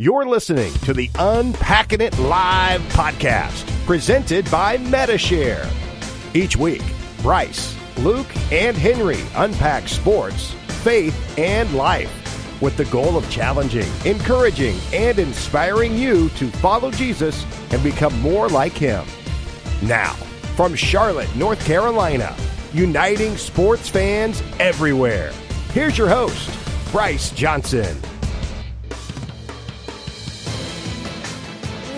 You're listening to the Unpacking It Live podcast, presented by Medi-Share. Each week, Bryce, Luke, and Henry unpack sports, faith, and life with the goal of challenging, encouraging, and inspiring you to follow Jesus and become more like him. Now, from Charlotte, North Carolina, uniting sports fans everywhere, here's your host, Bryce Johnson.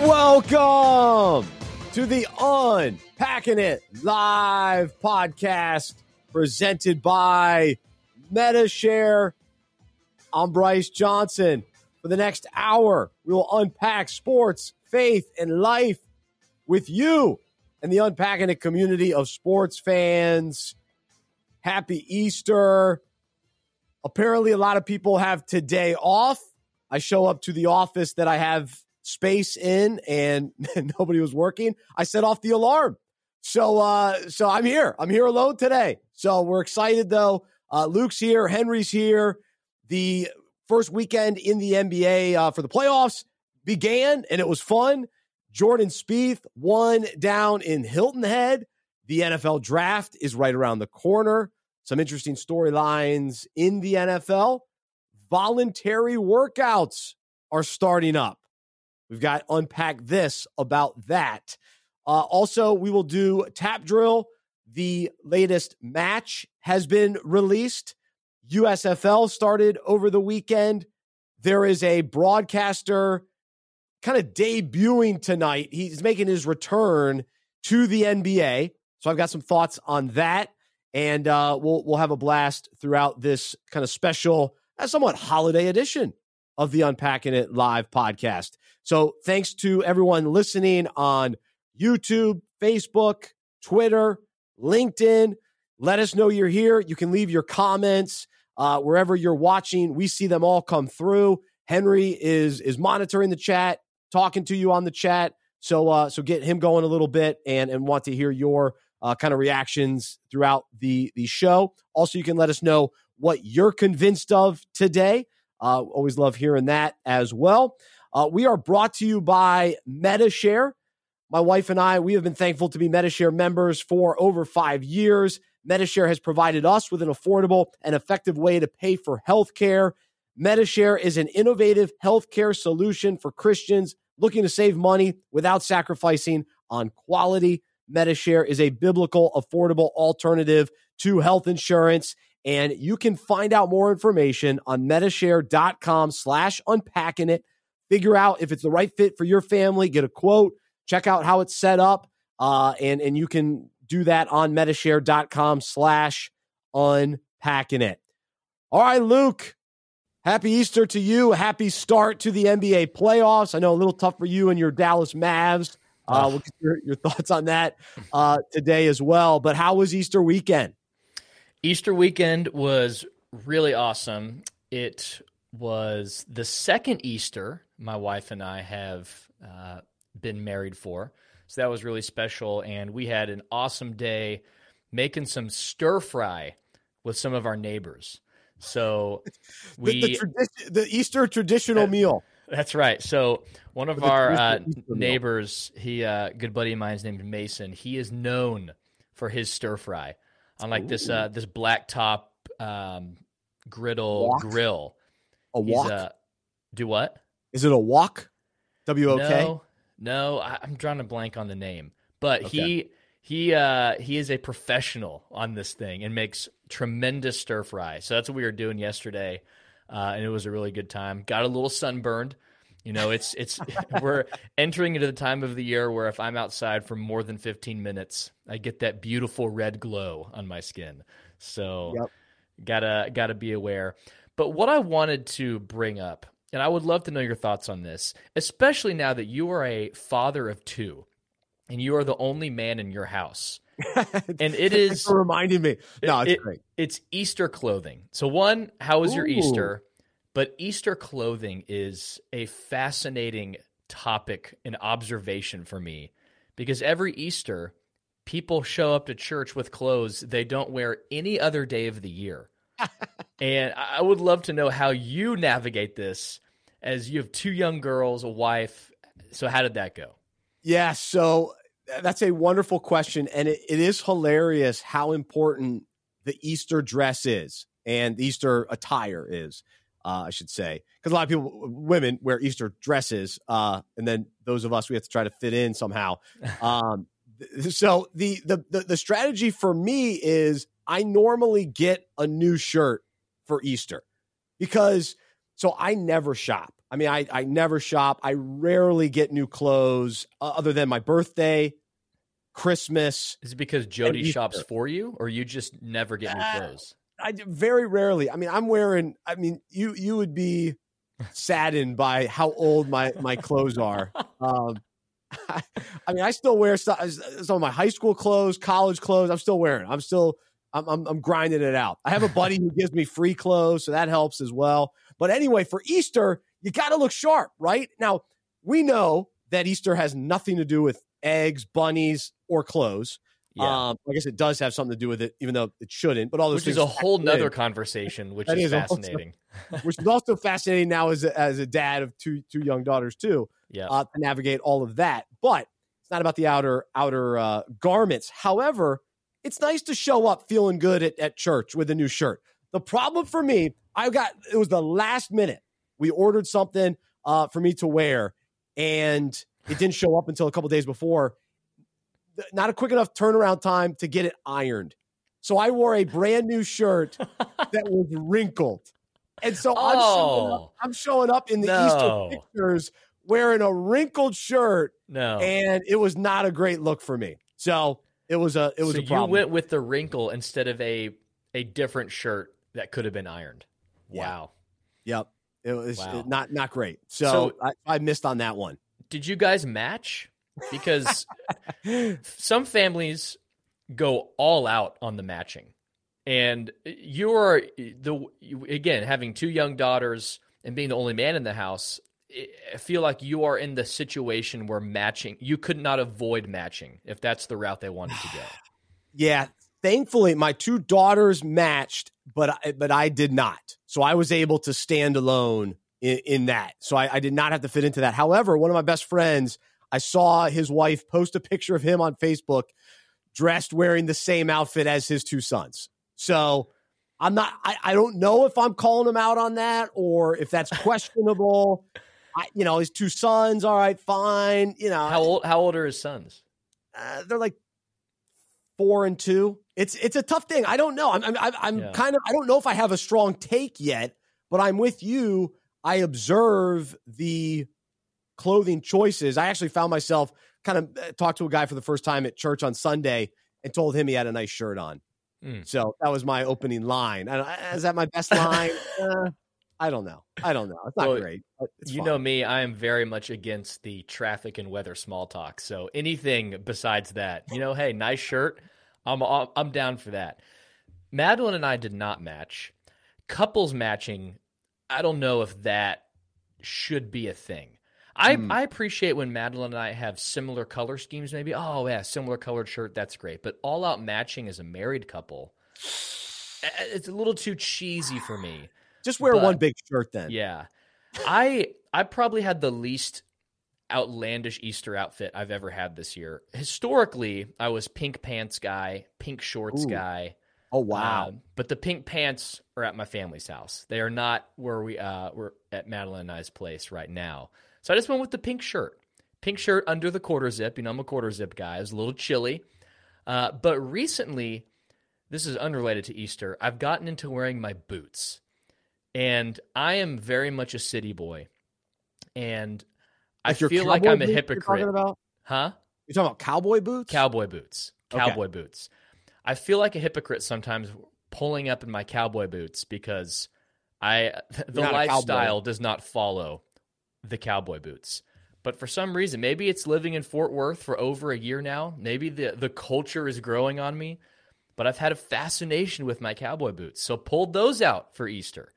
Welcome to the Unpacking It Live podcast presented by Medi-Share. I'm Bryce Johnson. For the next hour, we will unpack sports, faith, and life with you and the Unpacking It community of sports fans. Happy Easter. Apparently, a lot of people have today off. I show up to the office that I have space in and nobody was working, I set off the alarm. So uh so I'm here. I'm here alone today. So we're excited though. Uh Luke's here, Henry's here. The first weekend in the NBA uh, for the playoffs began and it was fun. Jordan Spieth won down in Hilton Head. The NFL draft is right around the corner. Some interesting storylines in the NFL. Voluntary workouts are starting up. We've got unpack this about that. Uh, also, we will do tap drill. The latest match has been released. USFL started over the weekend. There is a broadcaster kind of debuting tonight. He's making his return to the NBA. So I've got some thoughts on that, and uh, we'll we'll have a blast throughout this kind of special, somewhat holiday edition of the Unpacking It Live podcast. So thanks to everyone listening on YouTube, Facebook, Twitter, LinkedIn. Let us know you're here. You can leave your comments uh, wherever you're watching. We see them all come through. Henry is is monitoring the chat, talking to you on the chat. So uh, so get him going a little bit and and want to hear your uh, kind of reactions throughout the the show. Also, you can let us know what you're convinced of today. Uh, always love hearing that as well. Uh, we are brought to you by Medi-Share. My wife and I, we have been thankful to be Medi-Share members for over five years. Medi-Share has provided us with an affordable and effective way to pay for health care. Medi-Share is an innovative healthcare solution for Christians looking to save money without sacrificing on quality. Medi-Share is a biblical, affordable alternative to health insurance. And you can find out more information on medishare.com slash unpacking it. Figure out if it's the right fit for your family, get a quote, check out how it's set up. Uh, and, and you can do that on medishare.com slash unpacking it. All right, Luke. Happy Easter to you. Happy start to the NBA playoffs. I know a little tough for you and your Dallas Mavs. Uh, we'll get your, your thoughts on that uh, today as well. But how was Easter weekend? Easter weekend was really awesome. It was the second Easter my wife and I have uh, been married for. So that was really special. And we had an awesome day making some stir fry with some of our neighbors. So we the, the, the Easter traditional uh, meal. That's right. So one of our uh, neighbors, he uh, good buddy of mine is named Mason. He is known for his stir fry on like Ooh. this uh, this black top um, griddle grill. A walk? Uh, do what? Is it a walk? W O K? No, no. I, am drawing a blank on the name, but okay. he he uh, he is a professional on this thing and makes tremendous stir fry. So that's what we were doing yesterday, uh, and it was a really good time. Got a little sunburned. You know, it's it's we're entering into the time of the year where if I'm outside for more than 15 minutes, I get that beautiful red glow on my skin. So yep. gotta gotta be aware. But what I wanted to bring up, and I would love to know your thoughts on this, especially now that you are a father of two, and you are the only man in your house. and it is reminding me. No, it's it, great. It's Easter clothing. So one, how was Ooh. your Easter? But Easter clothing is a fascinating topic and observation for me because every Easter, people show up to church with clothes they don't wear any other day of the year. And I would love to know how you navigate this as you have two young girls, a wife. So how did that go? Yeah, so that's a wonderful question, and it, it is hilarious how important the Easter dress is and Easter attire is. Uh, I should say, because a lot of people, women, wear Easter dresses, uh, and then those of us we have to try to fit in somehow. Um, so the, the the the strategy for me is I normally get a new shirt for Easter because so I never shop. I mean, I I never shop. I rarely get new clothes other than my birthday, Christmas. Is it because Jody shops for you, or you just never get new uh, clothes? I very rarely. I mean, I'm wearing. I mean, you you would be saddened by how old my my clothes are. Um, I, I, mean, I still wear some, some of my high school clothes, college clothes. I'm still wearing. I'm still. I'm, I'm, I'm grinding it out. I have a buddy who gives me free clothes, so that helps as well. But anyway, for Easter, you got to look sharp, right? Now we know that Easter has nothing to do with eggs, bunnies, or clothes. Yeah. Um, I guess it does have something to do with it, even though it shouldn't. But all those which is a whole nother conversation, which is, is fascinating. Also, which is also fascinating now as a, as a dad of two two young daughters too. Yeah, uh, to navigate all of that. But it's not about the outer outer uh, garments. However, it's nice to show up feeling good at, at church with a new shirt. The problem for me, I got it was the last minute. We ordered something uh, for me to wear, and it didn't show up until a couple days before not a quick enough turnaround time to get it ironed. So I wore a brand new shirt that was wrinkled. And so oh, I'm, showing up, oh. I'm, showing up, in the no. Easter pictures wearing a wrinkled shirt. No. And it was not a great look for me. So it was a it was so a problem. You went with the wrinkle instead of a a different shirt that could have been ironed. Wow. Yep. It was wow. not not great. So, so I, I missed on that one. Did you guys match? because some families go all out on the matching. And you're the again having two young daughters and being the only man in the house. I feel like you are in the situation where matching you could not avoid matching if that's the route they wanted to go. yeah, thankfully my two daughters matched, but I, but I did not. So I was able to stand alone in, in that. So I, I did not have to fit into that. However, one of my best friends I saw his wife post a picture of him on Facebook dressed wearing the same outfit as his two sons. So I'm not, I, I don't know if I'm calling him out on that or if that's questionable. I, you know, his two sons, all right, fine. You know, how old, how old are his sons? Uh, they're like four and two. It's, it's a tough thing. I don't know. I'm, I'm, I'm yeah. kind of, I don't know if I have a strong take yet, but I'm with you. I observe the clothing choices. I actually found myself kind of uh, talked to a guy for the first time at church on Sunday and told him he had a nice shirt on. Mm. So that was my opening line. Is that my best line? uh, I don't know. I don't know. It's not well, great. you fine. know me. I am very much against the traffic and weather small talk. So anything besides that, you know, hey, nice shirt. I'm I'm down for that. Madeline and I did not match. Couples matching. I don't know if that should be a thing. I, mm. I appreciate when Madeline and I have similar color schemes, maybe. Oh, yeah, similar colored shirt. That's great. But all out matching as a married couple, it's a little too cheesy for me. Just wear but, one big shirt then. Yeah. I I probably had the least outlandish Easter outfit I've ever had this year. Historically, I was pink pants guy, pink shorts Ooh. guy. Oh wow! Uh, but the pink pants are at my family's house. They are not where we uh we're at Madeline and I's place right now. So I just went with the pink shirt. Pink shirt under the quarter zip. You know, I'm a quarter zip guy. It was a little chilly. Uh, but recently, this is unrelated to Easter, I've gotten into wearing my boots. And I am very much a city boy. And I feel like I'm a hypocrite. You're huh? You're talking about cowboy boots? Cowboy boots. Cowboy okay. boots. I feel like a hypocrite sometimes pulling up in my cowboy boots because I the lifestyle does not follow the cowboy boots. But for some reason, maybe it's living in Fort Worth for over a year now. Maybe the, the culture is growing on me. But I've had a fascination with my cowboy boots. So pulled those out for Easter.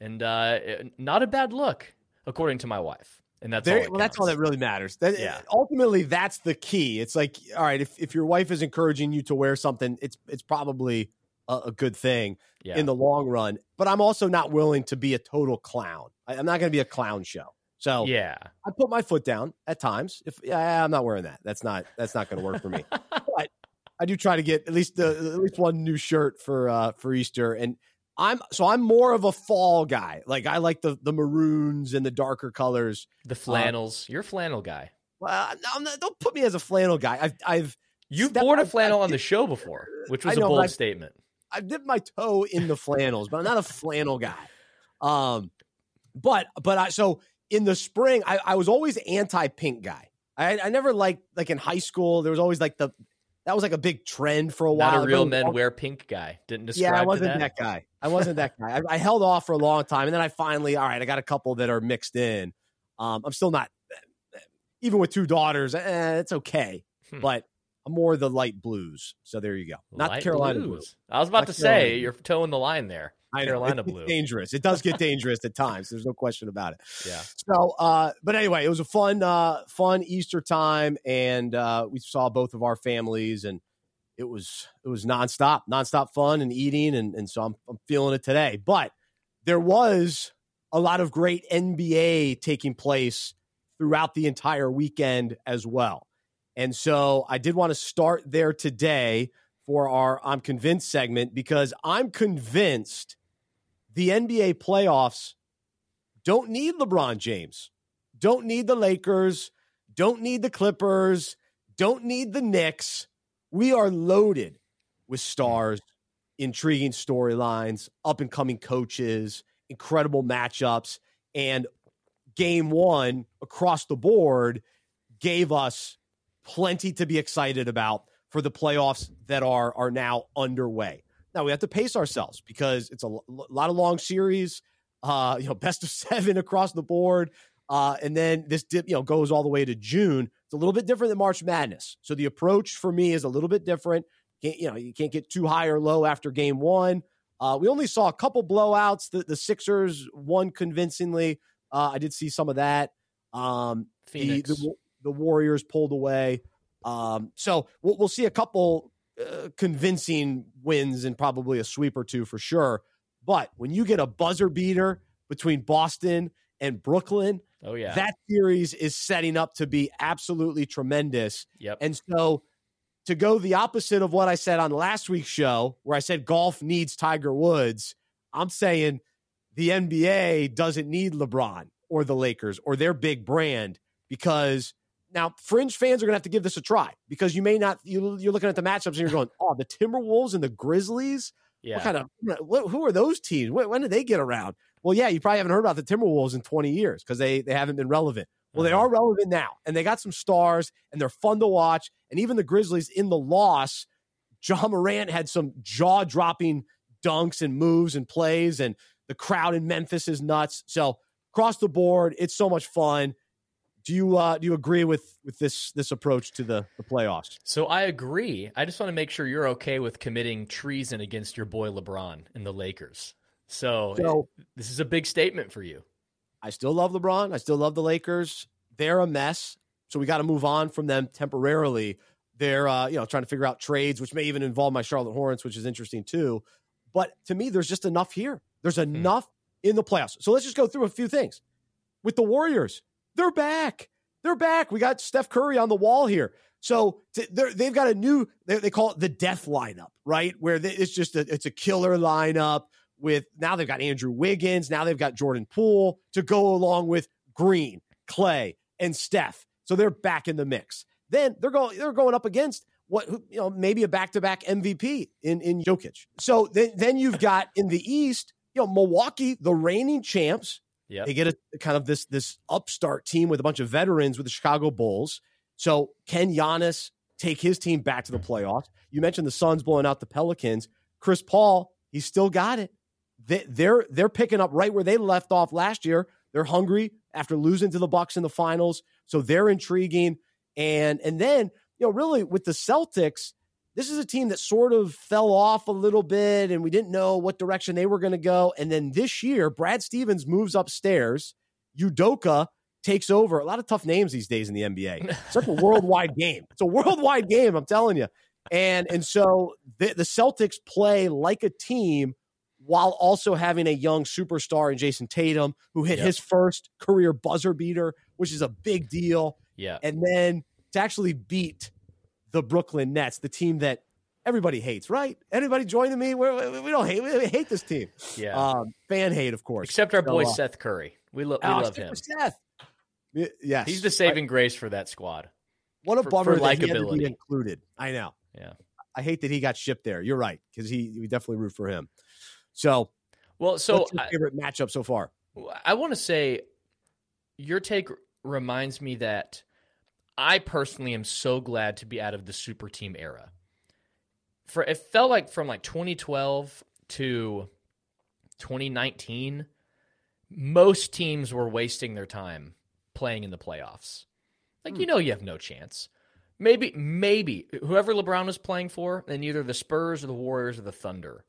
And uh, not a bad look, according to my wife. And that's there, all that well, that's all that really matters. That, yeah. Ultimately, that's the key. It's like, all right, if, if your wife is encouraging you to wear something, it's it's probably a, a good thing Yeah. in the long run. But I'm also not willing to be a total clown. I, I'm not going to be a clown show. So yeah. I put my foot down at times. If yeah, I'm not wearing that. That's not that's not going to work for me. but I do try to get at least the, at least one new shirt for uh for Easter and I'm so I'm more of a fall guy. Like I like the the maroons and the darker colors. The flannels. You're a flannel guy. Well, I'm not, don't put me as a flannel guy. I've I've You've worn a flannel I've- on the show before, which was know, a bold I've- statement. I've dipped my toe in the flannels, but I'm not a flannel guy. Um, but but I so in the spring, I, I was always anti pink guy. I, I never liked like in high school. There was always like the that was like a big trend for a while. Not a real men wear pink guy. Didn't describe Yeah, I wasn't that. that. guy. I wasn't that guy. I, I held off for a long time, and then I finally, all right, I got a couple that are mixed in. Um, I'm still not, even with two daughters, eh, it's okay. Hmm. But I'm more the light blues. So there you go. Not Light Carolina blues. blues. I was about Not to Carolina say you're toeing the line there. I know. Carolina It- it's blue. dangerous. It does get dangerous at times. There's no question about it. Yeah. So, uh, but anyway, it was a fun, uh, fun Easter time, and uh, we saw both of our families, and it was it was nonstop, nonstop fun and eating, and and so I'm I'm feeling it today. But there was a lot of great NBA taking place throughout the entire weekend as well, and so I did want to start there today for our I'm convinced segment because I'm convinced the NBA playoffs don't need LeBron James, don't need the Lakers, don't need the Clippers, don't need the Knicks. We are loaded with stars, intriguing storylines, up and coming coaches, incredible matchups, and game one across the board gave us plenty to be excited about for the playoffs that are are now underway. Now we have to pace ourselves because it's a l- lot of long series, uh, you know, best of seven across the board, uh, and then this dip, you know, goes all the way to June. It's a little bit different than March Madness, so the approach for me is a little bit different. Can't, you know, you can't get too high or low after game one. Uh, we only saw a couple blowouts. The, the Sixers won convincingly. Uh, I did see some of that. Um, the, the the Warriors pulled away. Um, so we'll, we'll see a couple uh, convincing wins and probably a sweep or two for sure. But when you get a buzzer beater between Boston and Brooklyn, oh yeah. that series is setting up to be absolutely tremendous. yep. And so to go the opposite of what I said on last week's show, where I said golf needs Tiger Woods, I'm saying the NBA doesn't need LeBron or the Lakers or their big brand because now fringe fans are going to have to give this a try because you may not, you, you're looking at the matchups and you're going, oh, the Timberwolves and the Grizzlies. yeah. What kind of, what, who are those teams? When, when did they get around? Well, yeah, you probably haven't heard about the Timberwolves in 20 years because they, they haven't been relevant. Well, they Uh-huh. are relevant now, and they got some stars, and they're fun to watch. And even the Grizzlies in the loss, Ja Morant had some jaw dropping dunks and moves and plays, and the crowd in Memphis is nuts. So across the board, it's so much fun. Do you uh, do you agree with with this this approach to the the playoffs? So I agree. I just want to make sure you're okay with committing treason against your boy LeBron and the Lakers. So, So this is a big statement for you. I still love LeBron. I still love the Lakers. They're a mess. So we got to move on from them temporarily. They're uh, you know trying to figure out trades, which may even involve my Charlotte Hornets, which is interesting too. But to me, there's just enough here. There's enough in the playoffs. So let's just go through a few things. With the Warriors, they're back. They're back. We got Steph Curry on the wall here. So they've got a new. They, call it the death lineup, right? Where it's just a, it's a killer lineup with now they've got Andrew Wiggins, now they've got Jordan Poole to go along with Green, Klay, and Steph. So they're back in the mix. Then they're going they're going up against what you know maybe a back to back MVP in in Jokic. So then then you've got in the East, you know Milwaukee, the reigning champs. Yep. They get a kind of this this upstart team with a bunch of veterans with the Chicago Bulls. So can Giannis take his team back to the playoffs? You mentioned the Suns blowing out the Pelicans. Chris Paul, he's still got it. They, they're they're picking up right where they left off last year. They're hungry after losing to the Bucks in the finals, so they're intriguing. And and then you know really with the Celtics, this is a team that sort of fell off a little bit, and we didn't know what direction they were going to go. And then this year, Brad Stevens moves upstairs. Udoka takes over. A lot of tough names these days in the NBA. It's like a worldwide game. It's a worldwide game. I'm telling you. and and so the, the Celtics play like a team while also having a young superstar in Jayson Tatum, who hit yep. his first career buzzer beater, which is a big deal. Yeah. And then to actually beat the Brooklyn Nets, the team that everybody hates, right? Anybody joining me? We're, we don't hate. We hate this team. Yeah. Um, fan hate, of course. Except our so, boy uh, Seth Curry. We, lo- we oh, love him. Seth. Yes. He's the saving grace for that squad. What a for, bummer for that he had to be included. I know. Yeah. I hate that he got shipped there. You're right because he we definitely root for him. So, well, so what's your favorite I, matchup so far? I want to say your take reminds me that I personally am so glad to be out of the super team era. For it felt like from like 2012 to 2019, most teams were wasting their time playing in the playoffs. Like hmm. you know you have no chance. Maybe maybe whoever LeBron was playing for, in either the Spurs or the Warriors or the Thunder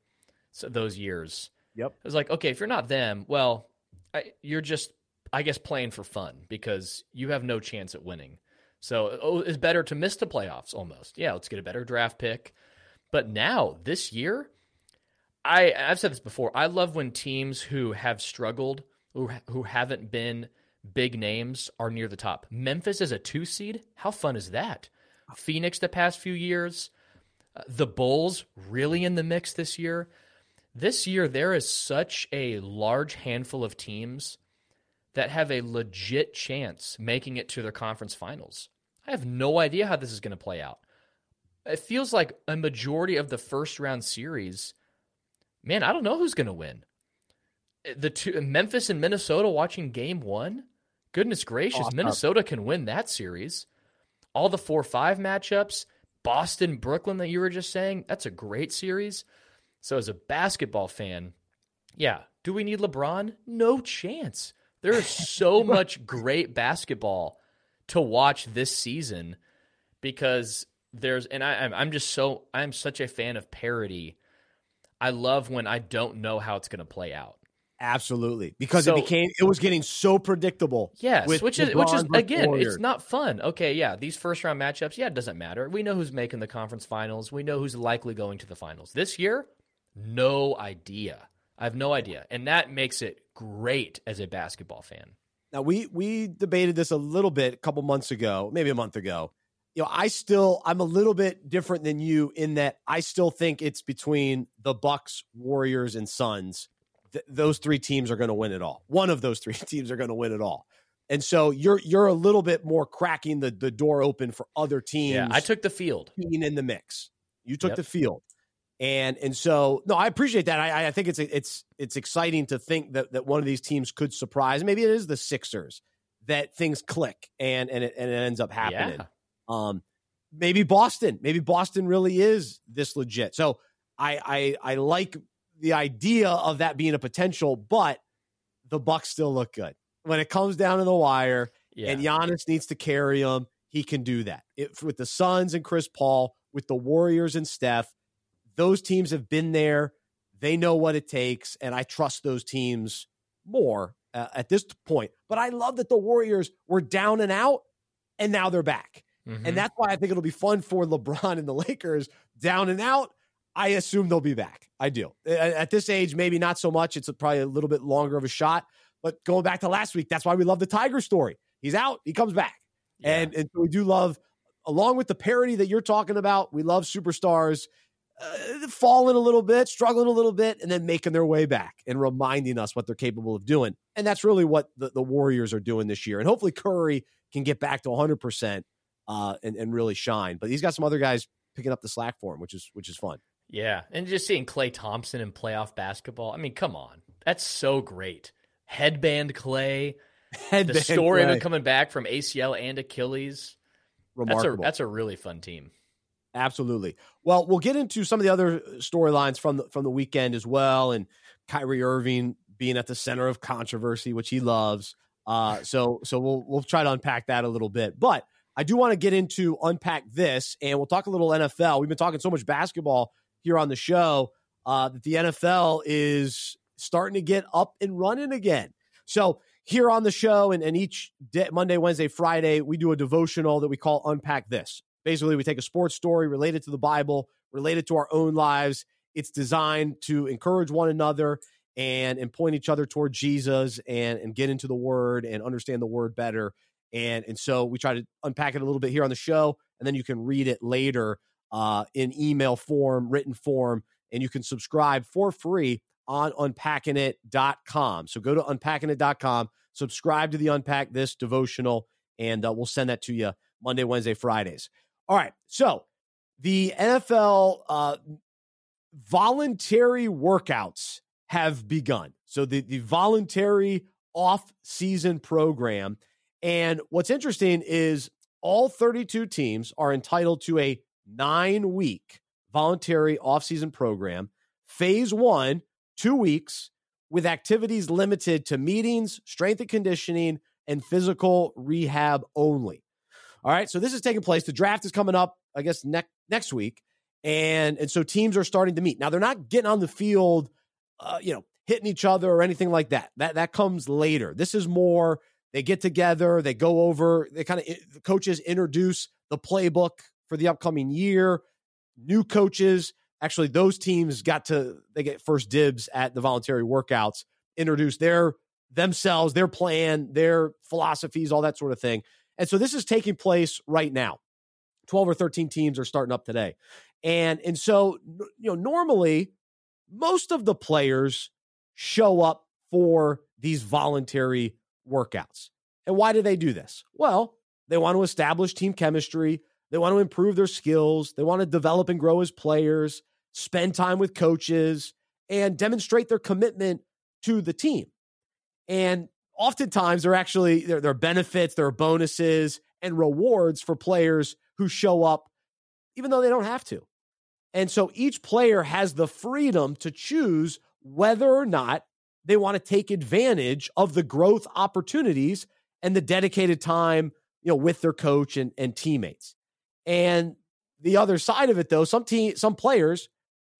so those years. Yep. It was like, okay, if you're not them, well, I, you're just, I guess, playing for fun because you have no chance at winning. So oh, it's better to miss the playoffs almost. Yeah, let's get a better draft pick. But now, this year, I, I've said this before. I love when teams who have struggled, who, who haven't been big names, are near the top. Memphis is a two seed. How fun is that? Phoenix, the past few years, uh, the Bulls really in the mix this year. This year, there is such a large handful of teams that have a legit chance making it to their conference finals. I have no idea how this is going to play out. It feels like a majority of the first round series, man, I don't know who's going to win. The two Memphis and Minnesota watching game 1? Goodness gracious, awesome. Minnesota can win that series. All the 4-5 matchups, Boston, Brooklyn that you were just saying, that's a great series. So as a basketball fan, yeah, do we need LeBron? No chance. There is so much great basketball to watch this season because there's and I, I'm just so I'm such a fan of parody. I love when I don't know how it's going to play out. Absolutely, because so, it became it was getting so predictable. Yes, which is which is again, Warriors. it's not fun. Okay, yeah, these first round matchups, yeah, it doesn't matter. We know who's making the conference finals. We know who's likely going to the finals this year no idea. I have no idea. And that makes it great as a basketball fan. Now we we debated this a little bit a couple months ago, maybe a month ago. You know, I still I'm a little bit different than you in that I still think it's between the Bucks, Warriors, and Suns. Th- those three teams are going to win it all. One of those three teams are going to win it all. And so you're you're a little bit more cracking the, the door open for other teams. Yeah, I took the field. Being in the mix. You took yep. the field and and so no, I appreciate that. I, I think it's it's it's exciting to think that that one of these teams could surprise. Maybe it is the Sixers that things click and and it, and it ends up happening. Yeah. Um, maybe Boston. Maybe Boston really is this legit. So I I I like the idea of that being a potential, but the Bucks still look good when it comes down to the wire. Yeah. And Giannis needs to carry them. He can do that it, with the Suns and Chris Paul, with the Warriors and Steph those teams have been there. They know what it takes, and I trust those teams more uh, at this point. But I love that the Warriors were down and out, and now they're back. Mm-hmm. And that's why I think it'll be fun for LeBron and the Lakers down and out. I assume they'll be back. I do. At this age, maybe not so much. It's probably a little bit longer of a shot. But going back to last week, that's why we love the Tiger story. He's out, he comes back. Yeah. And, and we do love, along with the parody that you're talking about, we love superstars uh, falling a little bit, struggling a little bit, and then making their way back and reminding us what they're capable of doing. And that's really what the, the Warriors are doing this year. And hopefully Curry can get back to 100% uh, and, and really shine. But he's got some other guys picking up the slack for him, which is which is fun. Yeah, and just seeing Klay Thompson in playoff basketball. I mean, come on, that's so great. Headband Klay, Headband the story Klay. of him coming back from ACL and Achilles. Remarkable. That's a, that's a really fun team. Absolutely. Well, we'll get into some of the other storylines from the, from the weekend as well, and Kyrie Irving being at the center of controversy, which he loves. Uh, so so we'll we'll try to unpack that a little bit, but I do want to get into unpack this, and we'll talk a little NFL. We've been talking so much basketball here on the show uh, that the NFL is starting to get up and running again. So here on the show, and, and each day, Monday, Wednesday, Friday, we do a devotional that we call Unpack This. Basically, we take a sports story related to the Bible, related to our own lives. It's designed to encourage one another and and point each other toward Jesus and and get into the word and understand the word better. And and so we try to unpack it a little bit here on the show, and then you can read it later uh, in email form, written form, and you can subscribe for free on unpackingit.com. So go to unpackingit.com, subscribe to the Unpack This devotional, and uh, we'll send that to you Monday, Wednesday, Fridays. All right. So the NFL uh, voluntary workouts have begun. So the, the voluntary off season program. And what's interesting is all 32 teams are entitled to a nine week voluntary off season program. Phase one, two weeks with activities limited to meetings, strength and conditioning, and physical rehab only. All right. So this is taking place. The draft is coming up, I guess, next next week. And and so teams are starting to meet. Now they're not getting on the field uh, you know, hitting each other or anything like that. That that comes later. This is more they get together, they go over, they kind of the coaches introduce the playbook for the upcoming year. New coaches, actually those teams got to they get first dibs at the voluntary workouts, introduce their themselves, their plan, their philosophies, all that sort of thing. And so this is taking place right now. 12 or 13 teams are starting up today. And and so you know normally most of the players show up for these voluntary workouts. And why do they do this? Well, they want to establish team chemistry. They want to improve their skills. They want to develop and grow as players, spend time with coaches, and demonstrate their commitment to the team. And oftentimes, there actually there, there are benefits, there are bonuses, and rewards for players who show up, even though they don't have to. And so each player has the freedom to choose whether or not they want to take advantage of the growth opportunities and the dedicated time, you know, with their coach and, and teammates. And the other side of it, though, some team, some players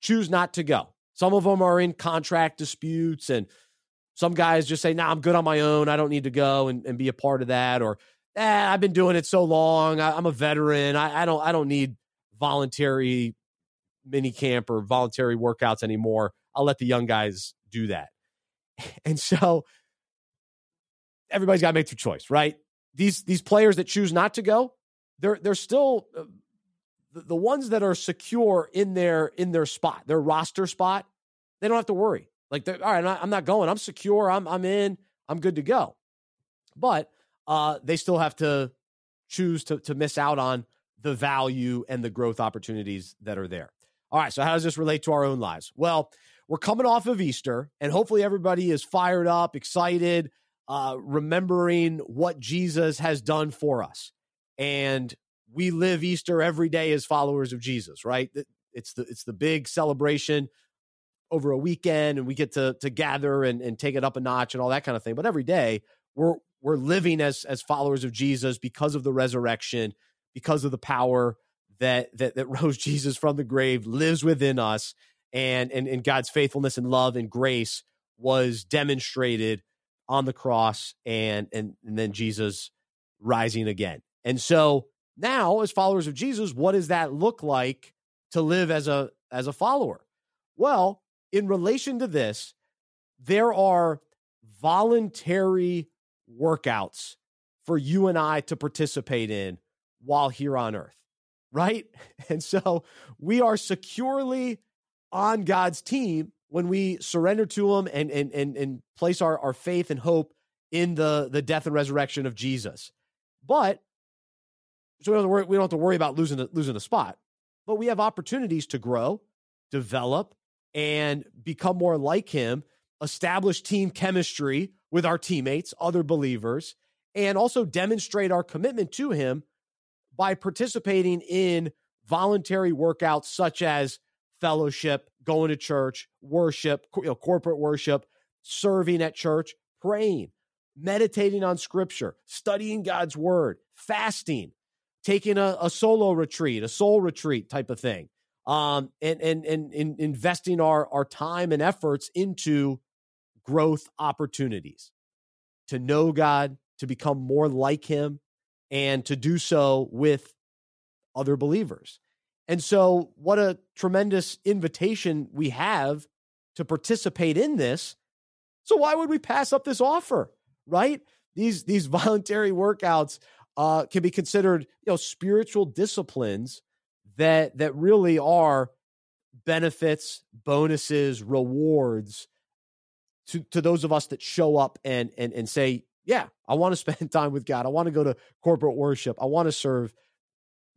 choose not to go. Some of them are in contract disputes, and some guys just say, "Nah, I'm good on my own. I don't need to go and, and be a part of that." Or, eh, "I've been doing it so long. I, am a veteran. I, I don't. I don't need voluntary mini camp or voluntary workouts anymore. I'll let the young guys do that. And so everybody's got to make their choice, right? These these players that choose not to go, they're they're still uh, the, the ones that are secure in their in their spot, their roster spot. They don't have to worry. Like, all right, I'm not, I'm not going. I'm secure. I'm I'm in. I'm good to go. But uh, they still have to choose to to miss out on the value and the growth opportunities that are there. All right, so how does this relate to our own lives? Well, we're coming off of Easter, and hopefully everybody is fired up, excited, uh, remembering what Jesus has done for us. And we live Easter every day as followers of Jesus, right? It's the it's the big celebration over a weekend, and we get to to gather and, and take it up a notch and all that kind of thing. But every day we're we're living as as followers of Jesus because of the resurrection, because of the power that that that rose Jesus from the grave lives within us, and and, and God's faithfulness and love and grace was demonstrated on the cross, and and and then Jesus rising again. And so now, as followers of Jesus, what does that look like to live as a as a follower? Well, in relation to this, there are voluntary workouts for you and I to participate in while here on earth right? And so we are securely on God's team when we surrender to him and and and, and place our, our faith and hope in the, the death and resurrection of Jesus. But so we don't, worry, we don't have to worry about losing a, losing a spot. But we have opportunities to grow, develop, and become more like him, establish team chemistry with our teammates, other believers, and also demonstrate our commitment to him by participating in voluntary workouts such as fellowship, going to church, worship, you know, corporate worship, serving at church, praying, meditating on scripture, studying God's word, fasting, taking a, a solo retreat, a soul retreat type of thing. Um, and, and, and, and investing our, our time and efforts into growth opportunities to know God, to become more like Him, and to do so with other believers. And so, what a tremendous invitation we have to participate in this. So, why would we pass up this offer, right? These, these voluntary workouts uh, can be considered, you know, spiritual disciplines that that really are benefits, bonuses, rewards to to those of us that show up and and and say, yeah, I want to spend time with God. I want to go to corporate worship. I want to serve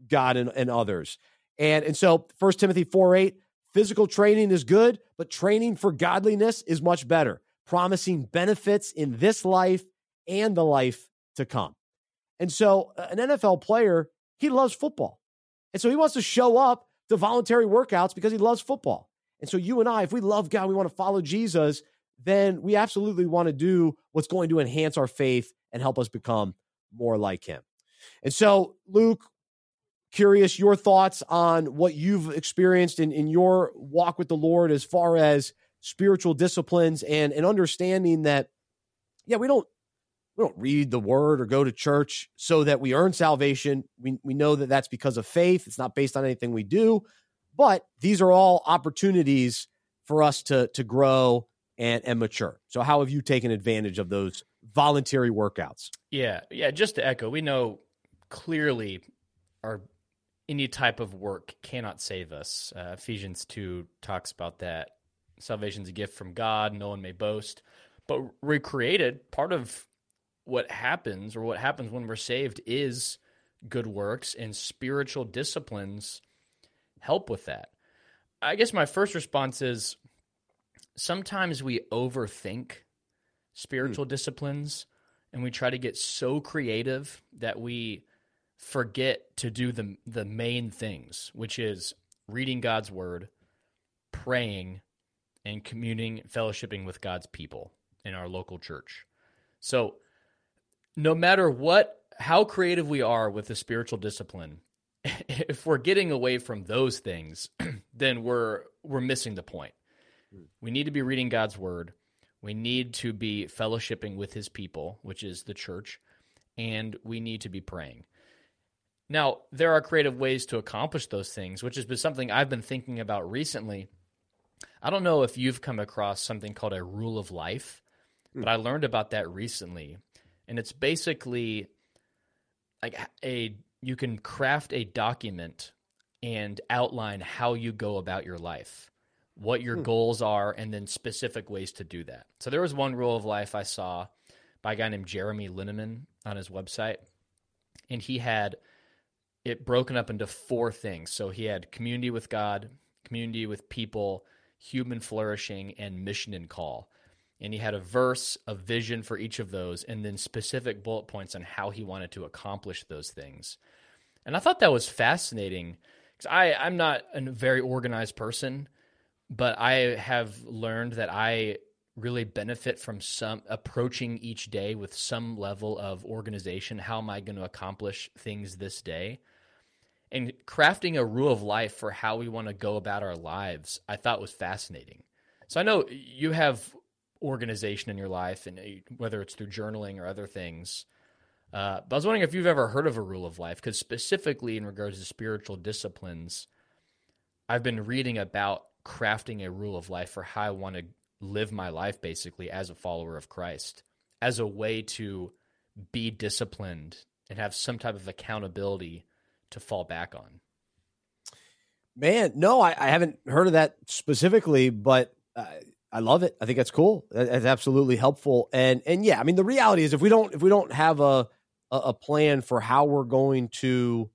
God and, and others. And and so First Timothy 4 8, physical training is good, but training for godliness is much better, promising benefits in this life and the life to come. And so an NFL player, he loves football. And so he wants to show up to voluntary workouts because he loves football. And so you and I, if we love God, we want to follow Jesus, then we absolutely want to do what's going to enhance our faith and help us become more like him. And so, Luke, curious your thoughts on what you've experienced in, in your walk with the Lord as far as spiritual disciplines and, and understanding that, yeah, we don't we don't read the word or go to church so that we earn salvation. We, we know that that's because of faith. It's not based on anything we do, but these are all opportunities for us to, to grow and, and mature. So how have you taken advantage of those voluntary workouts? Yeah. Yeah. Just to echo, we know clearly our any type of work cannot save us. Uh, Ephesians 2 talks about that. Salvation's a gift from God. No one may boast. But recreated, part of what happens or what happens when we're saved is good works and spiritual disciplines help with that. I guess my first response is sometimes we overthink spiritual mm. disciplines and we try to get so creative that we forget to do the the main things, which is reading God's word, praying, and communing, fellowshipping with God's people in our local church. So no matter what how creative we are with the spiritual discipline if we're getting away from those things then we're we're missing the point. Hmm. we need to be reading god's word. We need to be fellowshipping with his people which is the church and we need to be praying. Now there are creative ways to accomplish those things which has been something i've been thinking about recently. I don't know if you've come across something called a rule of life hmm. but i learned about that recently and it's basically like a you can craft a document and outline how you go about your life, what your hmm. goals are, and then specific ways to do that. So there was one rule of life I saw by a guy named Jeremy Linneman on his website, and he had it broken up into four things. So he had community with God, community with people, human flourishing, and mission and call and he had a verse, a vision for each of those, and then specific bullet points on how he wanted to accomplish those things. And I thought that was fascinating because I I'm not a very organized person, but I have learned that I really benefit from some approaching each day with some level of organization. How am I going to accomplish things this day? And crafting a rule of life for how we want to go about our lives, I thought was fascinating. So I know you have organization in your life, and uh, whether it's through journaling or other things. Uh, but I was wondering if you've ever heard of a rule of life, because specifically in regards to spiritual disciplines, I've been reading about crafting a rule of life for how I want to live my life, basically as a follower of Christ, as a way to be disciplined and have some type of accountability to fall back on. Man, no, I, I haven't heard of that specifically, but uh, I love it. I think that's cool. That's absolutely helpful. And and yeah, I mean the reality is if we don't if we don't have a a plan for how we're going to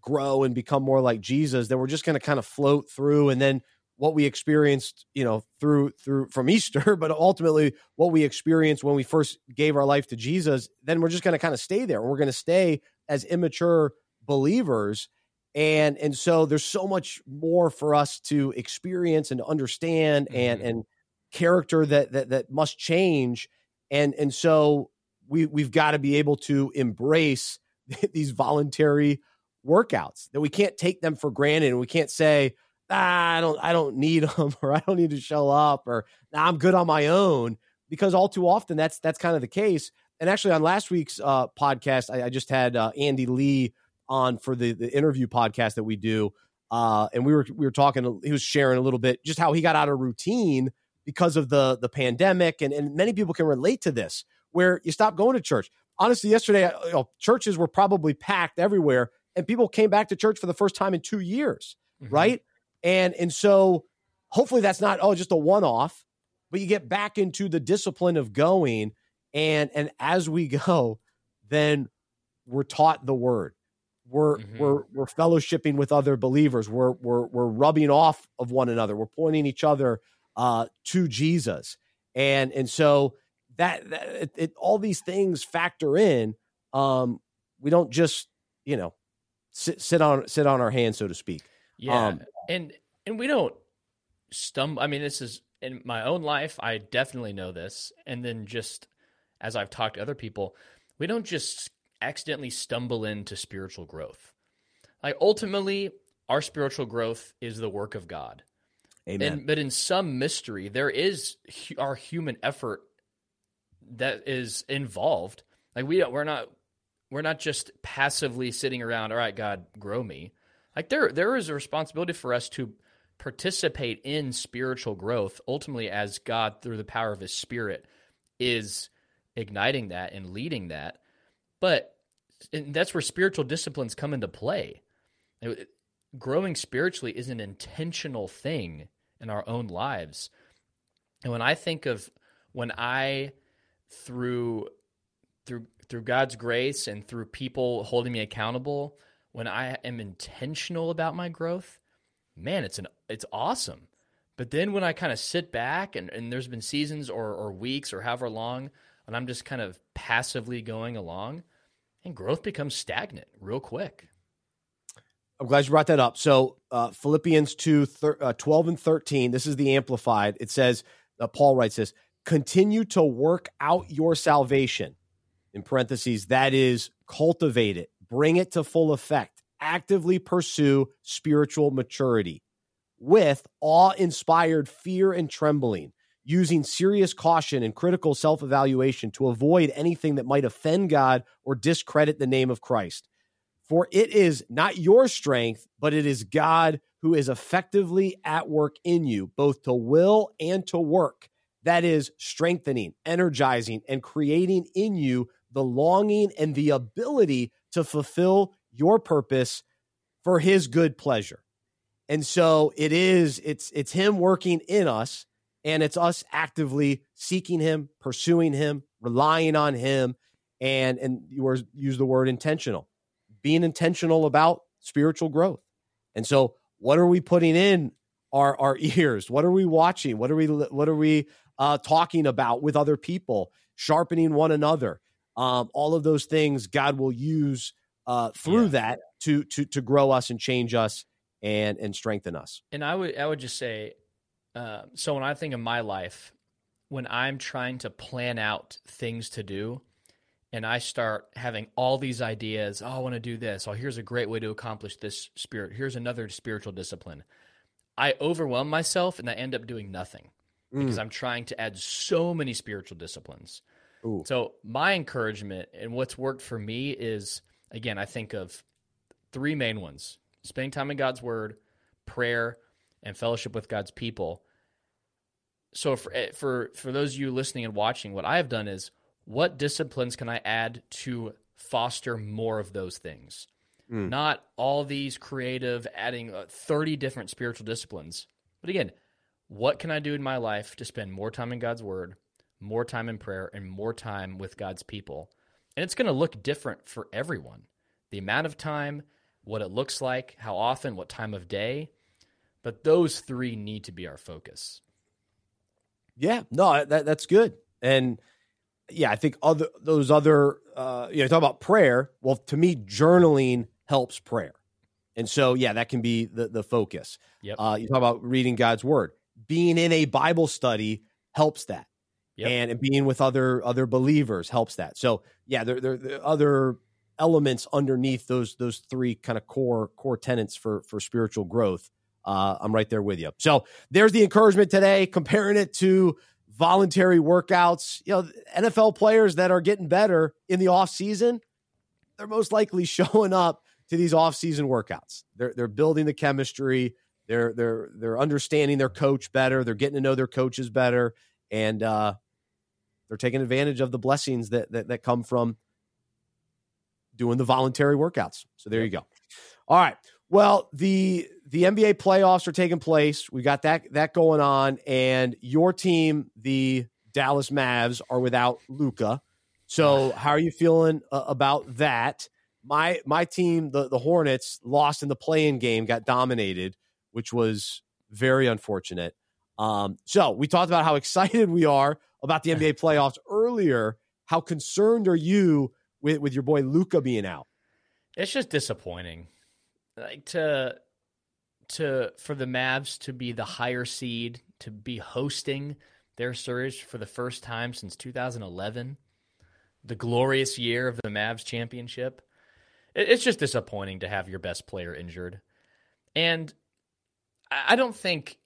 grow and become more like Jesus, then we're just going to kind of float through and then what we experienced, you know, through through from Easter, but ultimately what we experienced when we first gave our life to Jesus, then we're just going to kind of stay there. We're going to stay as immature believers and and so there's so much more for us to experience and to understand mm-hmm. and and character that that that must change. And and so we we've got to be able to embrace these voluntary workouts that we can't take them for granted. And we can't say ah, I don't I don't need them or I don't need to show up or nah, I'm good on my own because all too often that's that's kind of the case. And actually on last week's uh, podcast I, I just had uh, Andy Lee on for the the interview podcast that we do, uh, and we were we were talking. He was sharing a little bit just how he got out of routine because of the the pandemic, and and many people can relate to this, where you stop going to church. Honestly, yesterday, you know, churches were probably packed everywhere, and people came back to church for the first time in two years, mm-hmm. right? And and so hopefully that's not oh just a one off, but you get back into the discipline of going, and and as we go, then we're taught the word we're mm-hmm. we're we're fellowshipping with other believers. We're we're we're rubbing off of one another. We're pointing each other uh, to Jesus, and and so that, that it, it, all these things factor in. Um, we don't just you know sit sit on sit on our hands, so to speak. Yeah, um, and and we don't stumble. I mean, this is in my own life. I definitely know this, and then just as I've talked to other people, we don't just accidentally stumble into spiritual growth. Like ultimately, our spiritual growth is the work of God. Amen. And, but in some mystery, there is hu- our human effort that is involved. Like we we're not we're not just passively sitting around. All right, God, grow me. Like there there is a responsibility for us to participate in spiritual growth. Ultimately, as God through the power of His Spirit is igniting that and leading that. But that's where spiritual disciplines come into play. Growing spiritually is an intentional thing in our own lives. And when I think of when I through through through God's grace and through people holding me accountable, when I am intentional about my growth, man, it's an it's awesome. But then when I kind of sit back and, and there's been seasons or, or weeks or however long, and I'm just kind of passively going along, and growth becomes stagnant real quick. I'm glad you brought that up. So, uh, Philippians 2 thir- uh, 12 and 13, this is the Amplified. It says, uh, Paul writes this continue to work out your salvation. In parentheses, that is, cultivate it, bring it to full effect, actively pursue spiritual maturity with awe inspired fear and trembling using serious caution and critical self evaluation to avoid anything that might offend God or discredit the name of Christ. For it is not your strength, but it is God who is effectively at work in you, both to will and to work. That is strengthening, energizing, and creating in you the longing and the ability to fulfill your purpose for his good pleasure. And so it is, it's it's him working in us and it's us actively seeking him, pursuing him, relying on him, and and you were use the word intentional, being intentional about spiritual growth. And so, what are we putting in our our ears? What are we watching? What are we what are we uh, talking about with other people? Sharpening one another. Um, all of those things God will use uh, through yeah. that to to to grow us and change us and and strengthen us. And I would I would just say uh, so when I think of my life, when I'm trying to plan out things to do, and I start having all these ideas, oh, I want to do this. Oh, here's a great way to accomplish this spirit. Here's another spiritual discipline. I overwhelm myself and I end up doing nothing mm. because I'm trying to add so many spiritual disciplines. Ooh. So, my encouragement and what's worked for me is again, I think of three main ones spending time in God's word, prayer, and fellowship with God's people so for eh, for for those of you listening and watching, what I have done is what disciplines can I add to foster more of those things? Mm. Not all these creative, adding uh, 30 different spiritual disciplines. But again, what can I do in my life to spend more time in God's word, more time in prayer, and more time with God's people? And it's going to look different for everyone. The amount of time, what it looks like, how often, what time of day. But those three need to be our focus. Yeah, no, that, that's good. And yeah, I think other those other uh, you know talk about prayer. Well, to me, journaling helps prayer, and so yeah, that can be the the focus. Yep. Uh, you talk about reading God's word, being in a Bible study helps that, yep. and, being with other other believers helps that. So yeah, there there, there are other elements underneath those those three kind of core core tenets for for spiritual growth uh, I'm right there with you. So there's the encouragement today, comparing it to voluntary workouts. You know, NFL players that are getting better in the off season, they're most likely showing up to these off-season workouts. They're they're building the chemistry. They're they're they're understanding their coach better. They're getting to know their coaches better, and uh, they're taking advantage of the blessings that that, that come from doing the voluntary workouts. So there you go. All right. Well, the the NBA playoffs are taking place. We got that that going on, and your team, the Dallas Mavs, are without Luka. So, how are you feeling uh, about that? My my team, the the Hornets, lost in the play-in game, got dominated, which was very unfortunate. Um, so we talked about how excited we are about the NBA playoffs earlier. How concerned are you with with your boy Luka being out? It's just disappointing like to to for the Mavs to be the higher seed to be hosting their series for the first time since 2011, the glorious year of the Mavs championship. It's just disappointing to have your best player injured, and I don't think.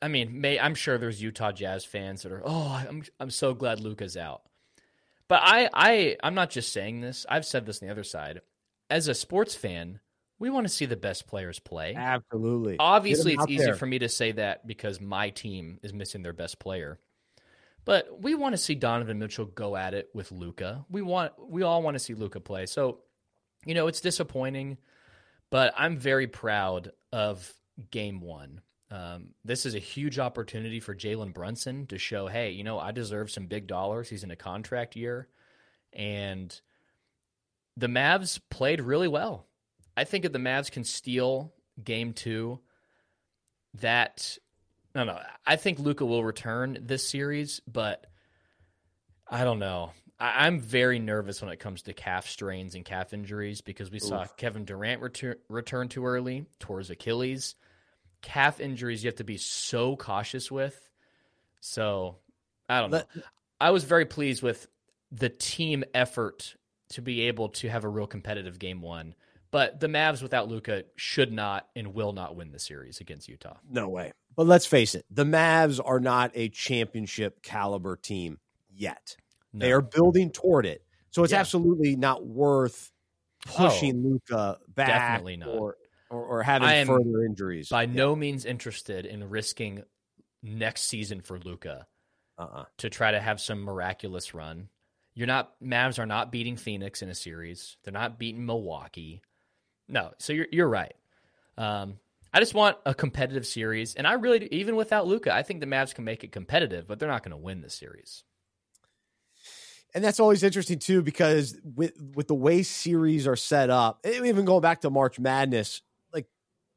I mean, may, I'm sure there's Utah Jazz fans that are, oh, I'm I'm so glad Luka's out. But I I I'm not just saying this. I've said this on the other side. As a sports fan, we want to see the best players play. Absolutely. Obviously, it's easy there. for me to say that because my team is missing their best player. But we want to see Donovan Mitchell go at it with Luka. We want we all want to see Luka play. So, you know, it's disappointing, but I'm very proud of game one. Um, this is a huge opportunity for Jalen Brunson to show, hey, you know, I deserve some big dollars. He's in a contract year. And the Mavs played really well. I think if the Mavs can steal game two, that no no, I think Luka will return this series, but I don't know. I, am very nervous when it comes to calf strains and calf injuries because we Oof. saw Kevin Durant return, return too early, towards Achilles. Calf injuries you have to be so cautious with. So I don't know. I was very pleased with the team effort to be able to have a real competitive game one. But the Mavs without Luka should not and will not win the series against Utah. No way. But let's face it, the Mavs are not a championship caliber team yet. No. They are building toward it. So it's yeah. absolutely not worth pushing oh, Luka back definitely not. Or, or, or having further injuries. By yeah. no means interested in risking next season for Luka uh-uh. to try to have some miraculous run. You're not Mavs are not beating Phoenix in a series. They're not beating Milwaukee. No, so you're you're right. Um, I just want a competitive series, and I really even without Luka, I think the Mavs can make it competitive, but they're not going to win the series. And that's always interesting too, because with with the way series are set up, even going back to March Madness, like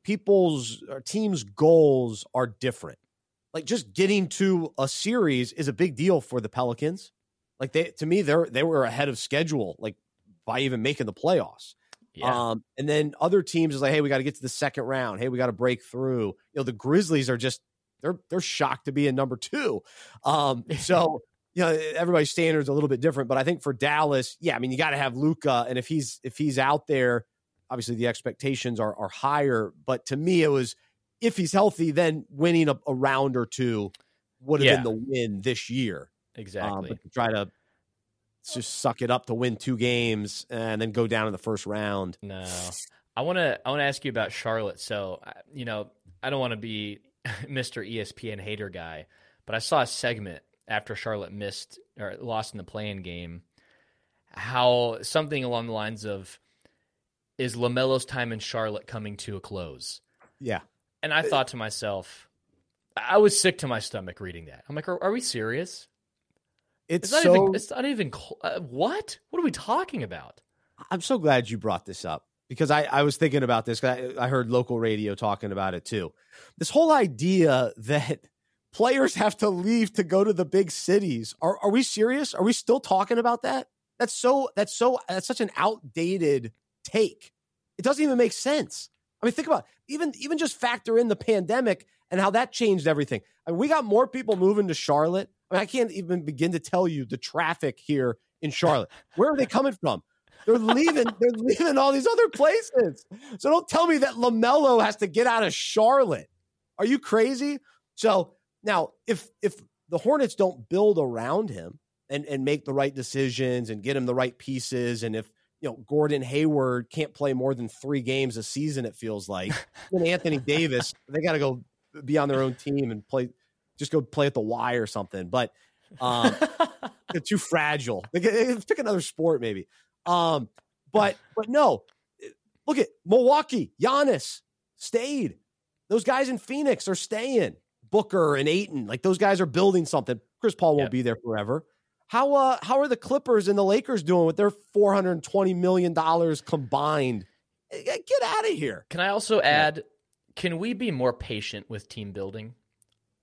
people's or teams' goals are different. Like just getting to a series is a big deal for the Pelicans. Like they to me, they're they were ahead of schedule, like by even making the playoffs. Yeah. Um, and then other teams is like, hey, we got to get to the second round. Hey, we got to break through. You know, the Grizzlies are just they're they're shocked to be in number two. Um, so you know, everybody's standards a little bit different, but I think for Dallas, yeah, I mean, you got to have Luka, and if he's if he's out there, obviously the expectations are are higher. But to me, it was if he's healthy, then winning a, a round or two would have yeah. been the win this year. Exactly. Um, but to try to just suck it up to win two games and then go down in the first round. No, I want to. I want to ask you about Charlotte. So, uh, you know, I don't want to be Mr. ESPN hater guy, but I saw a segment after Charlotte missed or lost in the play-in game. How something along the lines of, "Is LaMelo's time in Charlotte coming to a close?" Yeah, and I thought to myself, I was sick to my stomach reading that. I'm like, are, are we serious? It's, it's not so, even. It's not even. Uh, what? What are we talking about? I'm so glad you brought this up because I, I was thinking about this. I, I heard local radio talking about it too. This whole idea that players have to leave to go to the big cities. Are are we serious? Are we still talking about that? That's so. That's so. That's such an outdated take. It doesn't even make sense. I mean, think about it. even even just factor in the pandemic and how that changed everything. I mean, we got more people moving to Charlotte I, mean, I can't even begin to tell you the traffic here in Charlotte. Where are they coming from? They're leaving. they're leaving all these other places. So don't tell me that LaMelo has to get out of Charlotte. Are you crazy? So now, if if the Hornets don't build around him and and make the right decisions and get him the right pieces, and if you know, Gordon Hayward can't play more than three games a season. It feels like and Anthony Davis, they got to go be on their own team and play, just go play at the Y or something. But um, they're too fragile. They pick another sport maybe. Um, but but no, look at Milwaukee. Giannis stayed. Those guys in Phoenix are staying. Booker and Ayton, like those guys are building something. Chris Paul won't yep. be there forever. How uh how are the Clippers and the Lakers doing with their four hundred and twenty million dollars combined? Eh, get out of here. Can I also add? Can we be more patient with team building?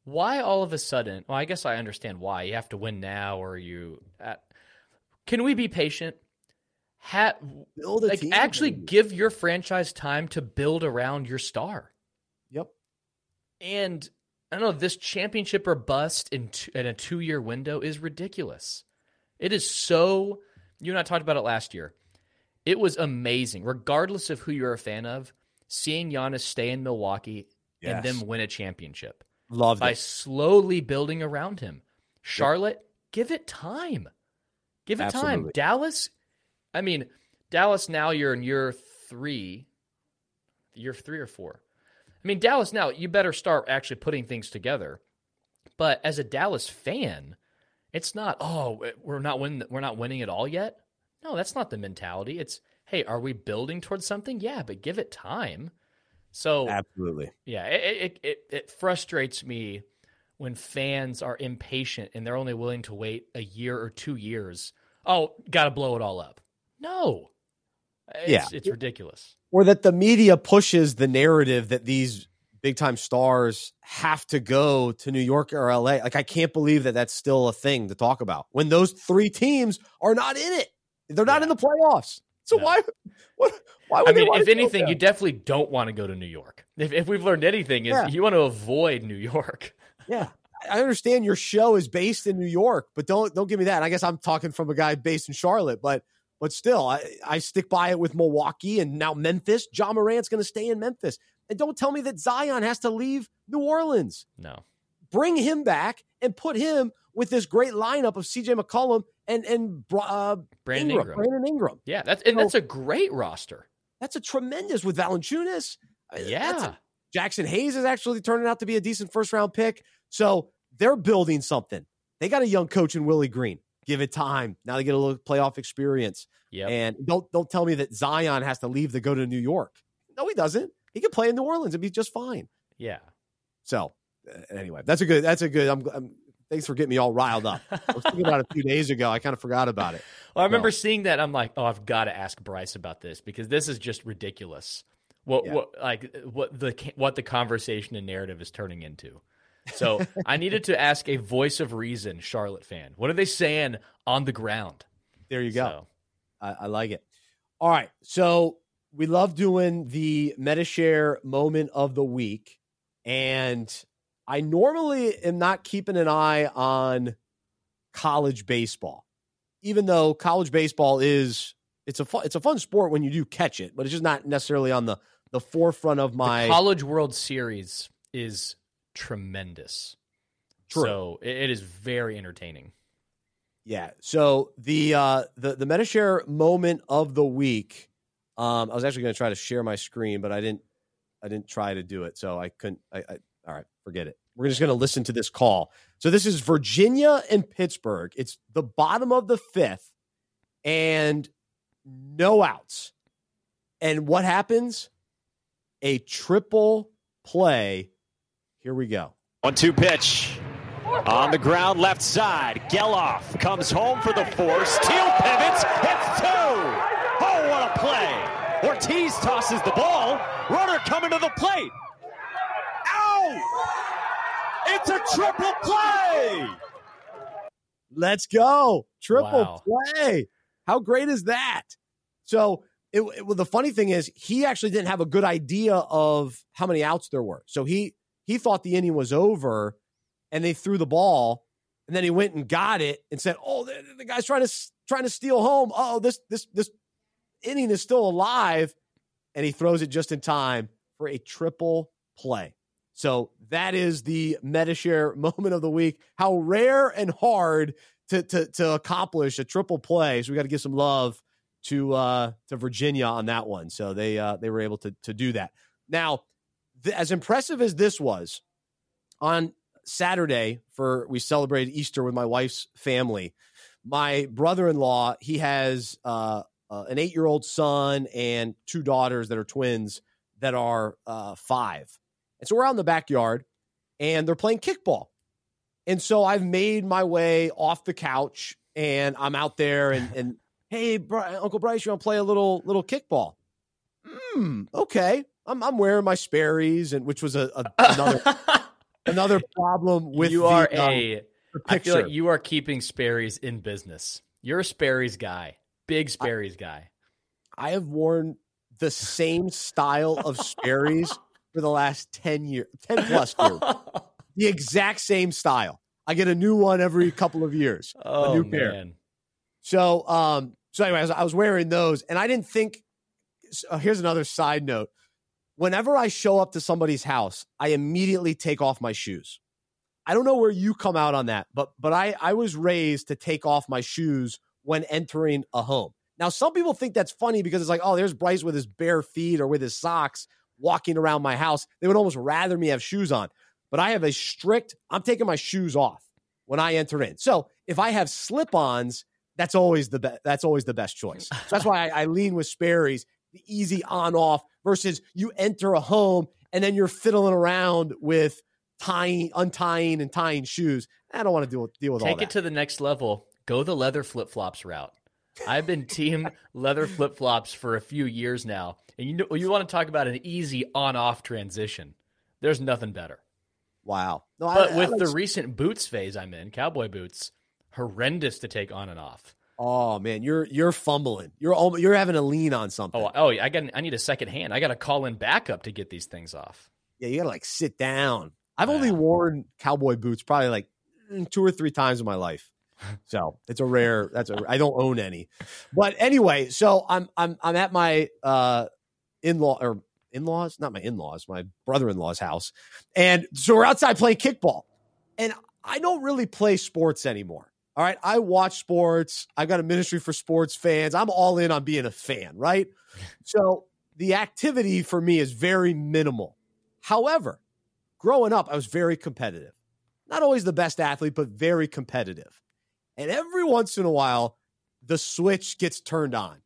Why all of a sudden? Well, I guess I understand why you have to win now, or you. At, can we be patient? Ha, build like team, actually baby. give your franchise time to build around your star. Yep. And I don't know, this championship or bust in, t- in a two year window is ridiculous. It is so. You and I talked about it last year. It was amazing, regardless of who you're a fan of, seeing Giannis stay in Milwaukee yes. and then win a championship. Love by it. slowly building around him. Charlotte, yep. give it time. Give it Absolutely. time. Dallas, I mean, Dallas now you're in year three, year three or four. I mean, Dallas now, you better start actually putting things together. But as a Dallas fan, it's not, oh, we're not winning we're not winning at all yet. No, that's not the mentality. It's, hey, are we building towards something? Yeah, but give it time. So Absolutely. Yeah, it it, it frustrates me when fans are impatient and they're only willing to wait a year or two years. Oh, got to blow it all up. No. It's, yeah. it's ridiculous or that the media pushes the narrative that these big time stars have to go to New York or LA. Like I can't believe that that's still a thing to talk about when those three teams are not in it. They're not yeah. in the playoffs. So no. why what why would I mean, if anything, you definitely don't want to go to New York. If, if we've learned anything, is yeah. you want to avoid New York. yeah. I understand your show is based in New York, but don't don't give me that. I guess I'm talking from a guy based in Charlotte, but but still, I, I stick by it with Milwaukee and now Memphis. Ja Morant's going to stay in Memphis. And don't tell me that Zion has to leave New Orleans. No. Bring him back and put him with this great lineup of CJ McCollum and and uh, Brandon Ingram, Ingram. Brandon Ingram. Yeah, that's and so, that's a great roster. That's a tremendous with Valanciunas. Yeah, a, Jaxson Hayes is actually turning out to be a decent first round pick. So they're building something. They got a young coach in Willie Green. Give it time. Now they get a little playoff experience. Yeah. And don't don't tell me that Zion has to leave to go to New York. No, he doesn't. He can play in New Orleans and be just fine. Yeah. So uh, anyway, that's a good. That's a good. I'm, I'm thanks for getting me all riled up. I was thinking about it a few days ago. I kind of forgot about it. Well, I remember no. seeing that. I'm like, oh, I've got to ask Bryce about this because this is just ridiculous. What, yeah. what, like, what the what the conversation and narrative is turning into. So I needed to ask a voice of reason Charlotte fan. What are they saying on the ground? There you go. So. I, I like it. All right. So we love doing the Medi-Share moment of the week. And I normally am not keeping an eye on college baseball, even though college baseball is it's a fun, it's a fun sport when you do catch it, but it's just not necessarily on the the forefront of my the College World Series is tremendous. True. So it is very entertaining. Yeah. So the uh the the Medi-Share moment of the week. Um, I was actually going to try to share my screen, but I didn't. I didn't try to do it, so I couldn't. I, I all right, forget it. We're just going to listen to this call. So this is Virginia and Pittsburgh. It's the bottom of the fifth, and no outs. And what happens? A triple play here we go. One two pitch. On the ground, left side. Gelof comes home for the force. Teel pivots, hits two. Oh, what a play. Ortiz tosses the ball. Runner coming to the plate. It's a triple play. Let's go. Triple wow. play. How great is that? So, it, it, well, the funny thing is, he actually didn't have a good idea of how many outs there were. So he he thought the inning was over and they threw the ball and then he went and got it and said, "Oh, the, the guy's trying to trying to steal home. Oh, this this this inning is still alive." And he throws it just in time for a triple play. So that is the Medi-Share moment of the week. How rare and hard to to to accomplish a triple play. So we got to give some love to uh, to Virginia on that one. So they uh, they were able to to do that. Now, th- as impressive as this was on Saturday for we celebrated Easter with my wife's family. My brother-in-law, he has uh, uh, an eight-year-old son and two daughters that are twins that are uh, five, and so we're out in the backyard and they're playing kickball. And so I've made my way off the couch and I'm out there and and hey, Bri- Uncle Bryce, you want to play a little little kickball? Hmm. Okay. I'm I'm wearing my Sperry's and which was a, a another another problem with you the, are um, a. the I feel like you are keeping Sperry's in business. You're a Sperry's guy, big Sperry's guy. I have worn the same style of Sperry's for the last 10 years, 10 plus years. the exact same style. I get a new one every couple of years. oh new pair. man, So, um, so anyway, I was, I was wearing those, and I didn't think. So here's another side note: whenever I show up to somebody's house, I immediately take off my shoes. I don't know where you come out on that, but but I I was raised to take off my shoes when entering a home. Now, some people think that's funny because it's like, oh, there's Bryce with his bare feet or with his socks walking around my house. They would almost rather me have shoes on. But I have a strict, I'm taking my shoes off when I enter in. So if I have slip-ons, that's always the best. That's always the best choice. So that's why I, I lean with Sperry's, the easy on off versus you enter a home and then you're fiddling around with tying, untying, and tying shoes. I don't want to deal with deal with all that. take it to the next level. Go the leather flip flops route. I've been team leather flip flops for a few years now, and you know you want to talk about an easy on off transition. There's nothing better. wow. No, But I, with I like the recent boots phase I'm in, cowboy boots, horrendous to take on and off. Oh man, you're you're fumbling. You're almost, you're having to lean on something. Oh, oh, I got. I need a second hand. I got to call in backup to get these things off. yeah, you gotta like sit down. I've only worn cowboy boots probably like mm, two or three times in my life. So it's a rare. That's a. I don't own any. But anyway, so I'm I'm I'm at my uh in law or in laws, not my in laws, my brother in law's house, and so we're outside playing kickball, and I don't really play sports anymore. All right, I watch sports. I got a ministry for sports fans. I'm all in on being a fan, right? So the activity for me is very minimal. However, growing up, I was very competitive. Not always the best athlete, but very competitive. And every once in a while, the switch gets turned on.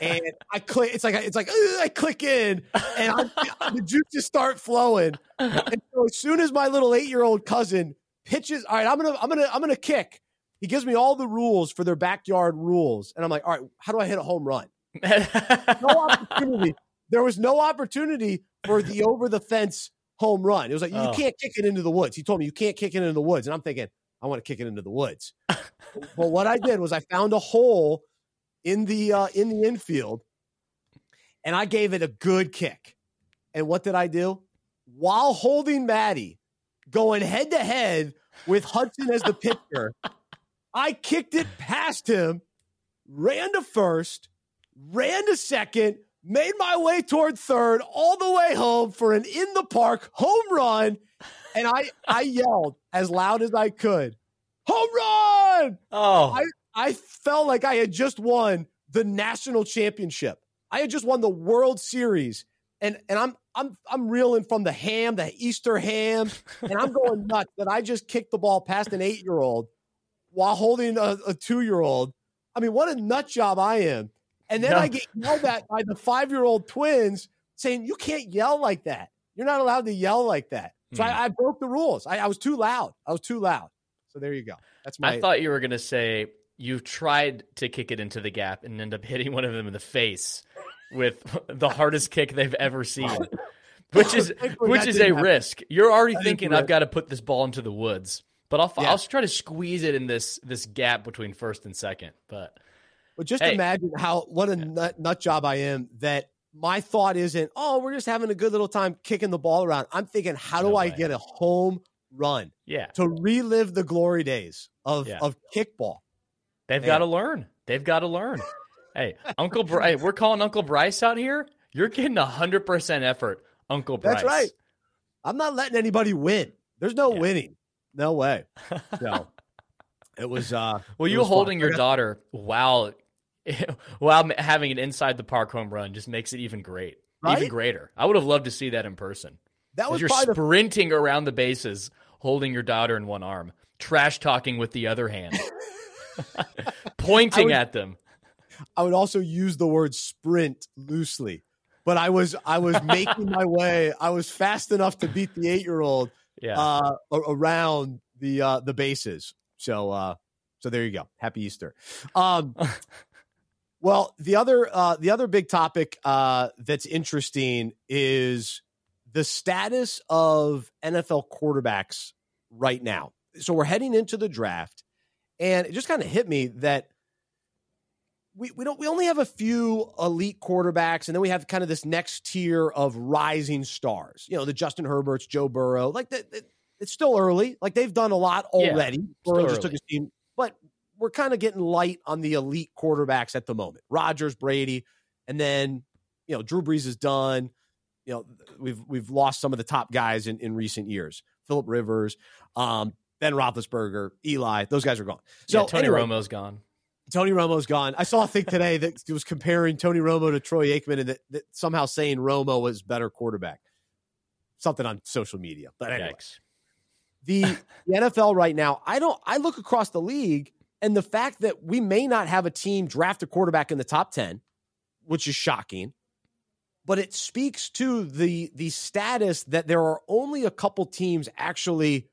And I click, it's like, it's like, I click in and I'm, the juices start flowing. And so as soon as my little eight year old cousin pitches, all right, I'm going to, I'm going to, I'm going to kick. He gives me all the rules for their backyard rules. And I'm like, all right, how do I hit a home run? no opportunity. There was no opportunity for the over the fence home run. It was like you Oh. can't kick it into the woods. He told me you can't kick it into the woods, and I'm thinking I want to kick it into the woods. but what I did was I found a hole in the uh, in the infield, and I gave it a good kick. And what did I do? While holding Maddie, going head to head with Hudson as the pitcher, I kicked it past him, ran to first, ran to second, made my way toward third, all the way home for an in the park home run. And I, I yelled as loud as I could, home run! oh, I, I felt like I had just won the national championship. I had just won the World Series. And and I'm I'm I'm reeling from the ham, the Easter ham, and I'm going nuts that I just kicked the ball past an eight year old while holding a, a two year old. I mean, what a nut job I am. And then No. I get yelled at by the five year old twins saying, You can't yell like that. You're not allowed to yell like that. So Hmm. I, I broke the rules. I, I was too loud. I was too loud. So there you go. That's my I thought you were going to say you tried to kick it into the gap and end up hitting one of them in the face with the hardest kick they've ever seen, which is which is a happen. risk. You're already That thinking I've got to put this ball into the woods, but I'll Yeah. I'll try to squeeze it in this this gap between first and second. But But just Hey. imagine how what a nut, nut job I am that my thought isn't, oh, we're just having a good little time kicking the ball around. I'm thinking, how do No I get a home run yeah, to relive the glory days of, Yeah. of kickball? they've got to learn. They've got to learn. hey, Uncle Bryce, we're calling Uncle Bryce out here. You're getting hundred percent effort, Uncle Bryce. That's right. I'm not letting anybody win. There's no Yeah. winning. No way. So it was uh Well, you was fun. holding your daughter while while having an inside the park home run just makes it even great, Right? even greater. I would have loved to see that in person. That was you're probably the sprinting around the bases, holding your daughter in one arm, trash talking with the other hand, pointing would- at them. I would also use the word sprint loosely, but I was I was making my way. I was fast enough to beat the eight year old Yeah, uh, around the uh, the bases. So uh, so there you go. Happy Easter. Um, well, the other uh, the other big topic uh, that's interesting is the status of NFL quarterbacks right now. So we're heading into the draft, and it just kind of hit me that we, we don't we only have a few elite quarterbacks, and then we have kind of this next tier of rising stars. You know, the Justin Herberts, Joe Burrow, like that. that- It's still early. Like they've done a lot already. still Burrow just took his team, but we're kind of getting light on the elite quarterbacks at the moment. Rodgers, Brady, and then you know Drew Brees is done. You know we've we've lost some of the top guys in in recent years. Philip Rivers, um, Ben Roethlisberger, Eli, those guys are gone. So yeah, Tony anyway, Romo's gone. Tony Romo's gone. I saw a thing today that was comparing Tony Romo to Troy Aikman and that, that somehow saying Romo was better quarterback. Something on social media. But anyway, Yikes. the, the NFL right now, I don't I look across the league and the fact that we may not have a team draft a quarterback in the top 10, which is shocking, but it speaks to the the status that there are only a couple teams actually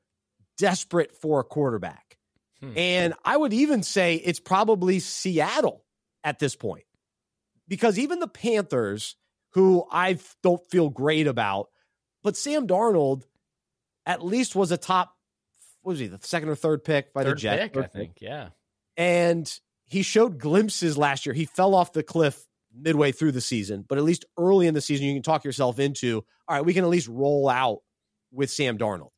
desperate for a quarterback. Hmm. And I would even say it's probably Seattle at this point. Because even the Panthers, who I don't feel great about, but Sam Darnold at least was a top, what was he, the second or third pick by Third the Jets? pick, I think. Yeah. And he showed glimpses last year. He fell off the cliff midway through the season, but at least early in the season, you can talk yourself into, all right, we can at least roll out with Sam Darnold.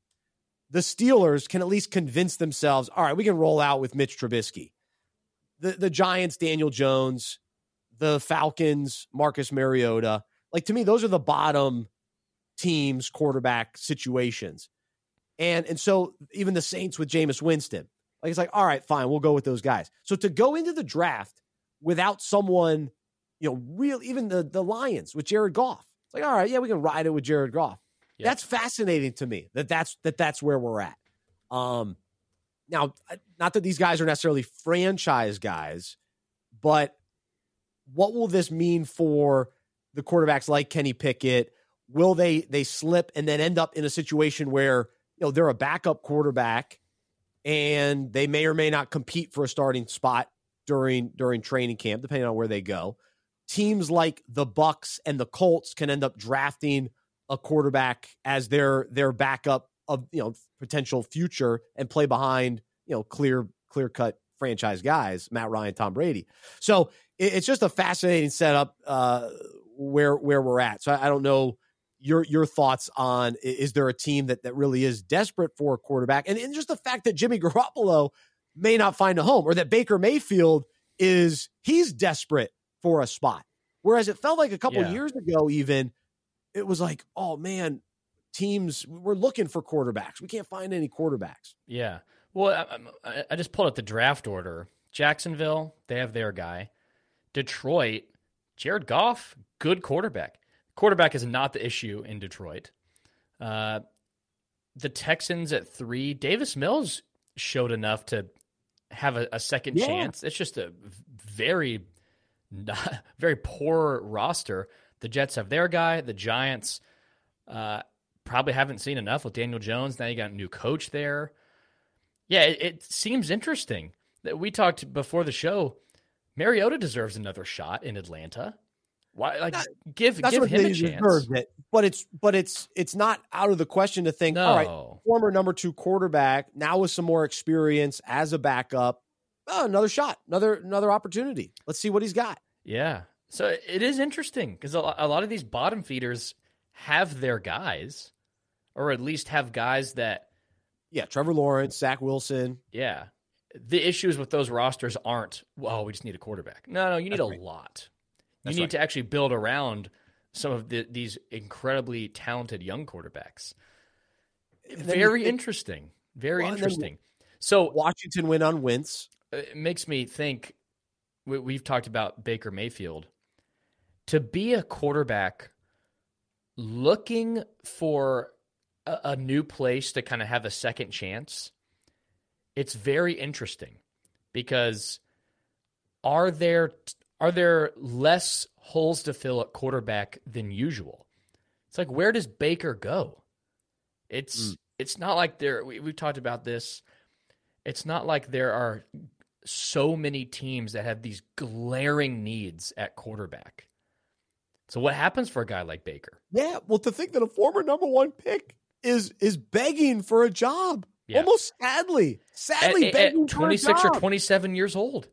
The Steelers can at least convince themselves, all right, we can roll out with Mitch Trubisky. The the Giants, Daniel Jones, the Falcons, Marcus Mariota. Like to me, those are the bottom teams quarterback situations. And and so even the Saints with Jameis Winston. Like it's like, all right, fine, we'll go with those guys. So to go into the draft without someone, you know, real even the the Lions with Jared Goff. It's like, all right, yeah, we can ride it with Jared Goff. That's fascinating to me. That that's that that's where we're at. Um now not that these guys are necessarily franchise guys, but what will this mean for the quarterbacks like Kenny Pickett? Will they they slip and then end up in a situation where, you know, they're a backup quarterback and they may or may not compete for a starting spot during during training camp depending on where they go. Teams like the Bucs and the colts can end up drafting a quarterback as their their backup of you know potential future and play behind you know clear clear cut franchise guys matt ryan tom brady. So it, it's just a fascinating setup uh where where we're at. So i, I don't know your your thoughts on is there a team that that really is desperate for a quarterback and, and just the fact that Jimmy Garoppolo may not find a home or that Baker Mayfield is he's desperate for a spot whereas it felt like a couple Yeah. years ago even it was like oh man teams we're looking for quarterbacks we can't find any quarterbacks Yeah. Well, I- I, I just pulled up the draft order. Jacksonville, they have their guy. Detroit, Jared Goff, good quarterback. Quarterback is not the issue in Detroit. Uh, the Texans at three, Davis Mills showed enough to have a, a second Yeah. chance. It's just a very, not, very poor roster. The Jets have their guy. The Giants uh, probably haven't seen enough with Daniel Jones. Now you got a new coach there. Yeah, it, it seems interesting that we talked before the show. Mariota deserves another shot in Atlanta. Why, like, That- give give him a chance. it but it's but it's it's not out of the question to think No, all right former number two quarterback now with some more experience as a backup oh, another shot another another opportunity let's see what he's got yeah. So it is interesting because a, a lot of these bottom feeders have their guys, or at least have guys that, yeah trevor lawrence zach wilson yeah. The issues with those rosters aren't, well, we just need a quarterback. No, no, you need That's a right. lot. That's you need right. to actually build around some of the, these incredibly talented young quarterbacks. And then you Very think- interesting. Very Well, interesting. So washington went on wins it makes me think we, we've talked about Baker Mayfield. To be a quarterback looking for a, a new place to kind of have a second chance, it's very interesting because are there are there less holes to fill at quarterback than usual? It's like where does Baker go? It's mm. it's not like there we, we've talked about this. It's not like there are so many teams that have these glaring needs at quarterback. So what happens for a guy like Baker? Yeah, well to think that a former number 1 pick is is begging for a job. Yeah. Almost sadly. Sadly at, begging at 26 or 27 years old.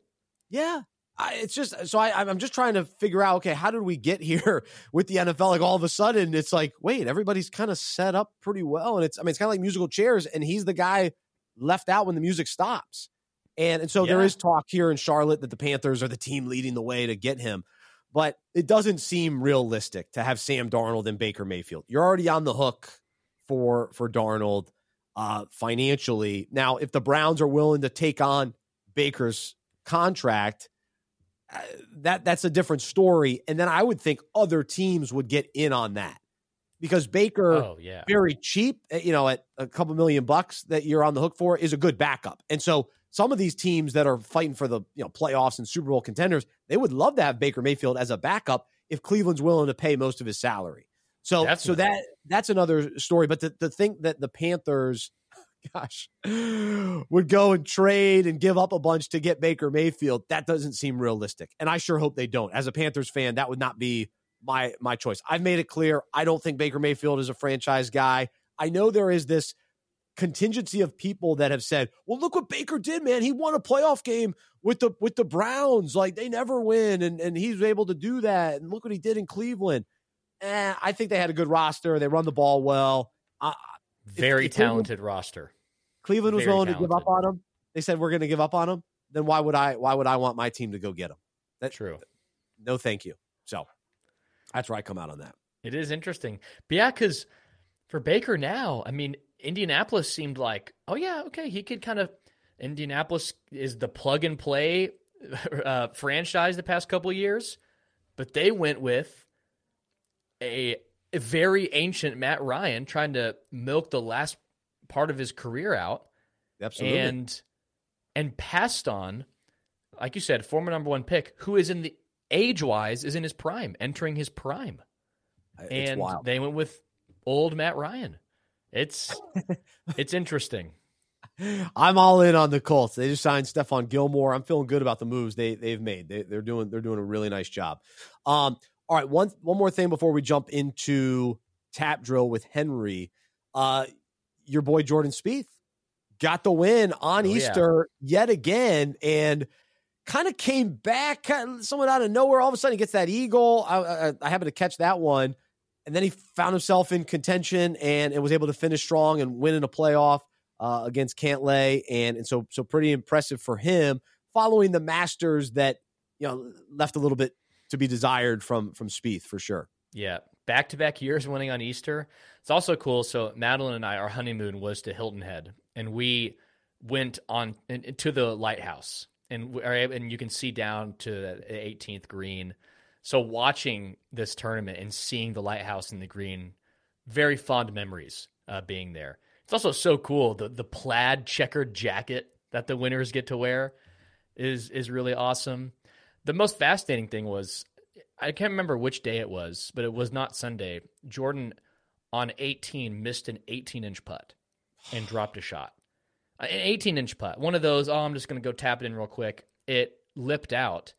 Yeah. I, it's just so I, I'm just trying to figure out. Okay, how did we get here with the NFL? Like all of a sudden, it's like, wait, everybody's kind of set up pretty well, and it's I mean, it's kind of like musical chairs, and he's the guy left out when the music stops, and and so yeah. there is talk here in Charlotte that the Panthers are the team leading the way to get him, but it doesn't seem realistic to have Sam Darnold and Baker Mayfield. You're already on the hook for for Darnold uh, financially. Now, if the Browns are willing to take on Baker's contract that that's a different story. And then I would think other teams would get in on that because Baker, oh, yeah. very cheap, eh, you know, at a couple million bucks that you're on the hook for is a good backup. And so some of these teams that are fighting for the you know playoffs and Super Bowl contenders, they would love to have Baker Mayfield as a backup if Cleveland's willing to pay most of his salary. So Definitely. so that that's another story. But the, the thing that the Panthers gosh, would go and trade and give up a bunch to get Baker Mayfield, that doesn't seem realistic. And I sure hope they don't. As a Panthers fan, that would not be my my choice. I've made it clear I don't think Baker Mayfield is a franchise guy. I know there is this contingency of people that have said, "Well, look what Baker did, man. He won a playoff game with the with the Browns. Like they never win and and he's able to do that. And look what he did in Cleveland." Eh, I think they had a good roster. They run the ball well. Uh, Very if, if talented roster. Cleveland was willing talented. to give up on him. They said we're going to give up on him. Then why would I? Why would I want my team to go get him? That's true. No, thank you. So that's where I come out on that. It is interesting, but yeah, because for Baker now, I mean, Indianapolis seemed like, oh yeah, okay, he could kind of. Indianapolis is the plug and play uh, franchise the past couple years, but they went with a, a very ancient Matt Ryan trying to milk the last part of his career out. Absolutely. And and passed on, like you said, former number one pick, who is in the age wise is in his prime, entering his prime. It's and wild. they went with old Matt Ryan. It's it's interesting. I'm all in on the Colts. They just signed Stephon Gilmore. I'm feeling good about the moves they they've made. They, are doing they're doing a really nice job. Um, all right, one one more thing before we jump into tap drill with Henry. Uh, your boy Jordan Spieth got the win on oh, Easter yeah. yet again and kind of came back kind of somewhat out of nowhere. All of a sudden, he gets that eagle. I, I, I happened to catch that one. And then he found himself in contention and, and was able to finish strong and win in a playoff uh, against Cantlay. And, and so, so pretty impressive for him following the Masters that, you know, left a little bit to be desired from, from Spieth for sure. Yeah back to back years winning on Easter. It's also cool. So Madeline and I, our honeymoon was to Hilton Head, and we went on to the lighthouse, and and you can see down to the 18th green. So watching this tournament and seeing the lighthouse in the green, very fond memories uh, being there. It's also so cool the the plaid checkered jacket that the winners get to wear is is really awesome. The most fascinating thing was I can't remember which day it was, but it was not Sunday. Jordan on 18 missed an 18 inch putt and dropped a shot. Uh, an 18 inch putt. One of those, oh, I'm just going to go tap it in real quick. It lipped out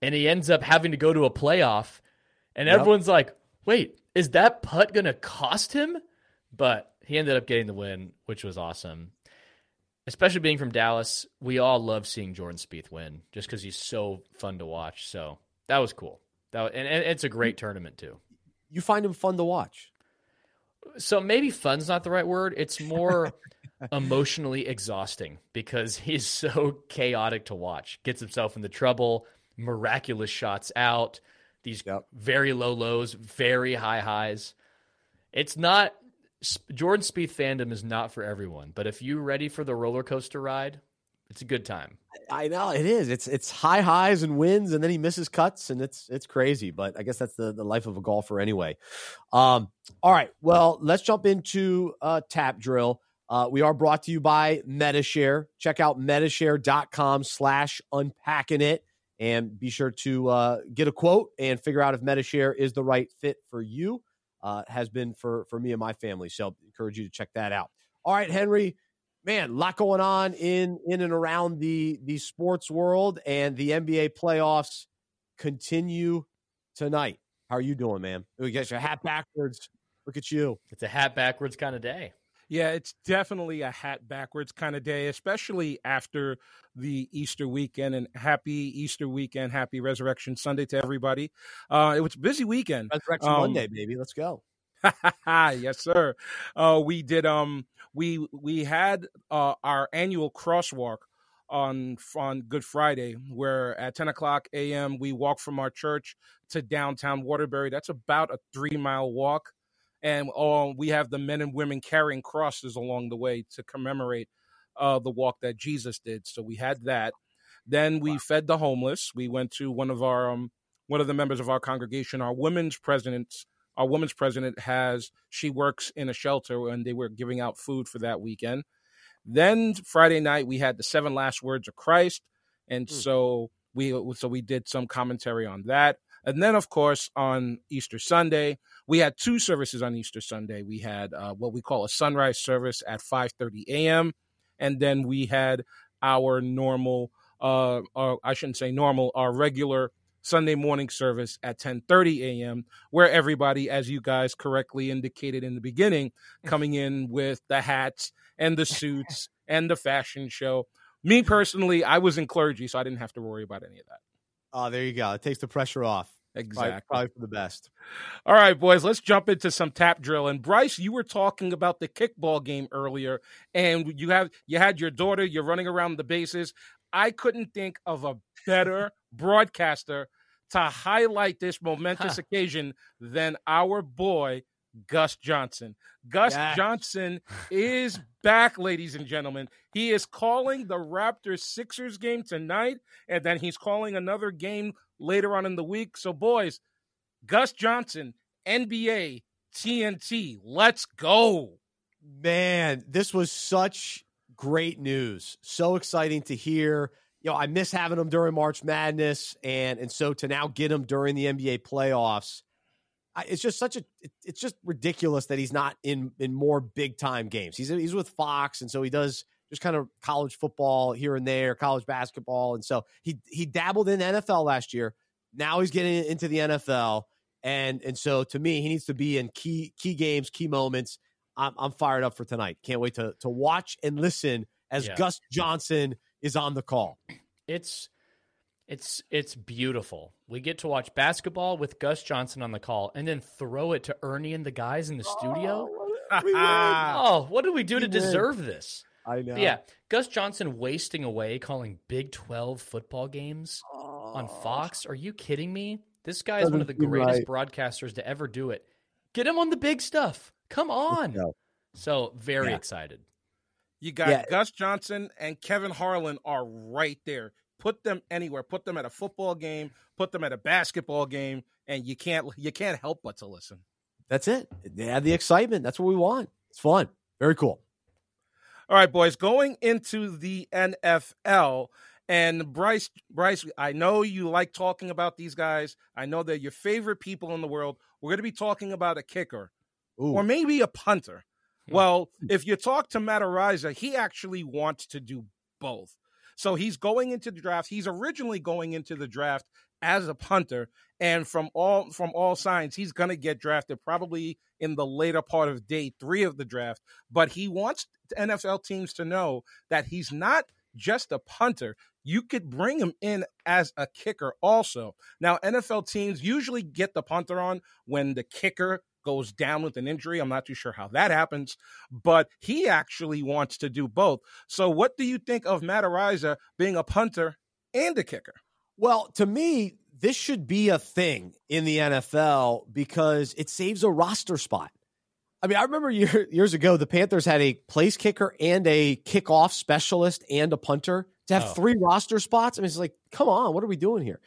and he ends up having to go to a playoff. And yep. everyone's like, wait, is that putt going to cost him? But he ended up getting the win, which was awesome. Especially being from Dallas, we all love seeing Jordan Spieth win just because he's so fun to watch. So that was cool. That and, it's a great tournament too. You find him fun to watch. So maybe fun's not the right word. It's more emotionally exhausting because he's so chaotic to watch. Gets himself into trouble, miraculous shots out, these yep. very low lows, very high highs. It's not Jordan Spieth fandom is not for everyone, but if you're ready for the roller coaster ride, It's a good time. I know it is. It's it's high highs and wins, and then he misses cuts, and it's it's crazy. But I guess that's the, the life of a golfer anyway. Um, all right, well, let's jump into uh, tap drill. Uh, we are brought to you by Medi-Share. Check out medishare.com slash unpacking it and be sure to uh, get a quote and figure out if Medi-Share is the right fit for you. Uh, has been for for me and my family. So encourage you to check that out. All right, Henry, man, a lot going on in in and around the the sports world, and the NBA playoffs continue tonight. How are you doing, man? We got your hat backwards. Look at you. It's a hat backwards kind of day. Yeah, it's definitely a hat backwards kind of day, especially after the Easter weekend. And happy Easter weekend, happy Resurrection Sunday to everybody. Uh, it was a busy weekend. Resurrection um, Monday, baby. Let's go. yes, sir. Uh, we did. Um, we we had uh, our annual crosswalk on on Good Friday, where at 10 o'clock a.m. we walk from our church to downtown Waterbury. That's about a three mile walk and uh, we have the men and women carrying crosses along the way to commemorate uh, the walk that Jesus did. So we had that. Then we wow. fed the homeless. We went to one of our um, one of the members of our congregation, our women's president. Our women's president has she works in a shelter, and they were giving out food for that weekend. Then Friday night we had the seven last words of Christ, and mm. so we so we did some commentary on that. And then, of course, on Easter Sunday, we had two services on Easter Sunday. We had uh, what we call a sunrise service at 5:30 a.m., and then we had our normal, uh, uh, I shouldn't say normal, our regular Sunday morning service at 10:30 a.m., where everybody, as you guys correctly indicated in the beginning, coming in with the hats and the suits and the fashion show. Me personally, I was in clergy, so I didn't have to worry about any of that. Oh, there you go. It takes the pressure off. Exactly. Probably, probably, for the best. All right, boys, let's jump into some tap drill. And Bryce, you were talking about the kickball game earlier, and you have you had your daughter, you're running around the bases. I couldn't think of a better broadcaster to highlight this momentous huh. occasion than our boy Gus Johnson. Gus yes. Johnson is back, ladies and gentlemen. He is calling the Raptors Sixers game tonight, and then he's calling another game later on in the week. So, boys, Gus Johnson, NBA, TNT, let's go. Man, this was such great news. So exciting to hear. You know, I miss having him during March Madness, and and so to now get him during the NBA playoffs it's just such a it's just ridiculous that he's not in in more big time games. He's he's with Fox, and so he does just kind of college football here and there, college basketball, and so he he dabbled in NFL last year. Now he's getting into the NFL, and and so to me, he needs to be in key key games, key moments. I'm I'm fired up for tonight. Can't wait to to watch and listen as yeah. Gus Johnson is on the call. It's it's it's beautiful. We get to watch basketball with Gus Johnson on the call, and then throw it to Ernie and the guys in the studio. Oh, oh what did we do we to win. deserve this? I know. yeah, Gus Johnson wasting away calling Big Twelve football games oh. on Fox. Are you kidding me? This guy is one of the greatest right. broadcasters to ever do it. Get him on the big stuff. Come on. So very yeah. excited. You got yeah. Gus Johnson and Kevin Harlan are right there. Put them anywhere. Put them at a football game. Put them at a basketball game, and you can't you can't help but to listen. That's it. They have the excitement. That's what we want. It's fun. Very cool. All right, boys. Going into the NFL. And Bryce, Bryce, I know you like talking about these guys. I know they're your favorite people in the world. We're going to be talking about a kicker Ooh. or maybe a punter. Well, if you talk to Matt Araiza, he actually wants to do both. So he's going into the draft. He's originally going into the draft as a punter, and from all from all signs, he's going to get drafted probably in the later part of day three of the draft. But he wants NFL teams to know that he's not just a punter. You could bring him in as a kicker also. Now, NFL teams usually get the punter on when the kicker goes down with an injury. I'm not too sure how that happens, but he actually wants to do both. So, what do you think of Matt Araiza being a punter and a kicker? Well, to me, this should be a thing in the NFL because it saves a roster spot. I mean, I remember year, years ago, the Panthers had a place kicker and a kickoff specialist and a punter to have Oh. three roster spots. I mean, it's like, come on, what are we doing here?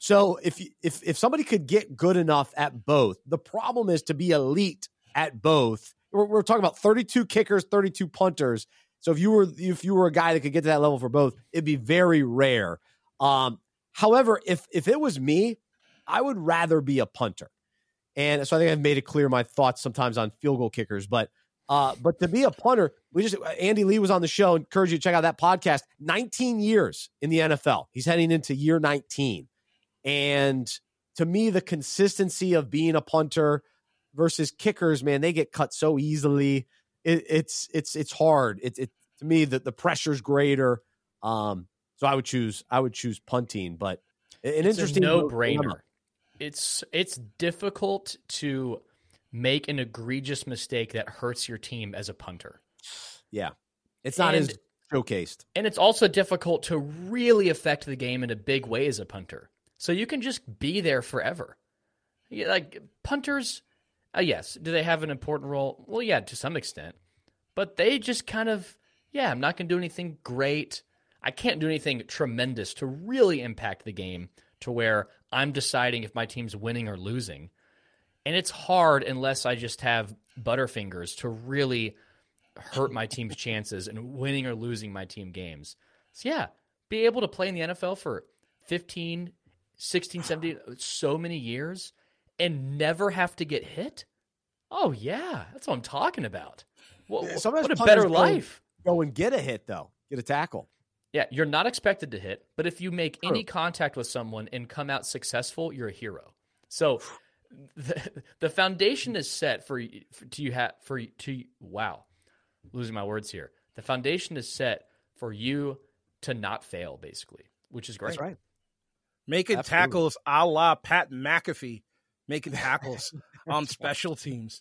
So if if if somebody could get good enough at both, the problem is to be elite at both. We're, we're talking about 32 kickers, 32 punters. So if you were if you were a guy that could get to that level for both, it'd be very rare. Um, however, if if it was me, I would rather be a punter. And so I think I've made it clear my thoughts sometimes on field goal kickers, but uh, but to be a punter, we just Andy Lee was on the show. Encourage you to check out that podcast. 19 years in the NFL. He's heading into year 19. And to me, the consistency of being a punter versus kickers, man, they get cut so easily. It, it's it's it's hard. It, it to me the the pressure's greater. Um, so I would choose I would choose punting, but an it's interesting no brainer. It's it's difficult to make an egregious mistake that hurts your team as a punter. Yeah, it's not And- as showcased. And it's also difficult to really affect the game in a big way as a punter. So you can just be there forever. Like punters, uh, yes, do they have an important role? Well, yeah, to some extent. But they just kind of, yeah, I'm not going to do anything great. I can't do anything tremendous to really impact the game to where I'm deciding if my team's winning or losing. And it's hard unless I just have butterfingers to really hurt my team's chances and winning or losing my team games. So yeah, be able to play in the NFL for 15, 16, 17, so many years and never have to get hit. Oh yeah, that's what I'm talking about. What, sometimes what a better go- life. Go and get a hit though. Get a tackle. Yeah, you're not expected to hit, but if you make any contact with someone and come out successful, you're a hero. So the, the foundation is set for, for to you have for to wow, losing my words here. The foundation is set for you to not fail, basically, which is great. That's right. Making Absolutely. tackles a la Pat McAfee, making tackles on special teams.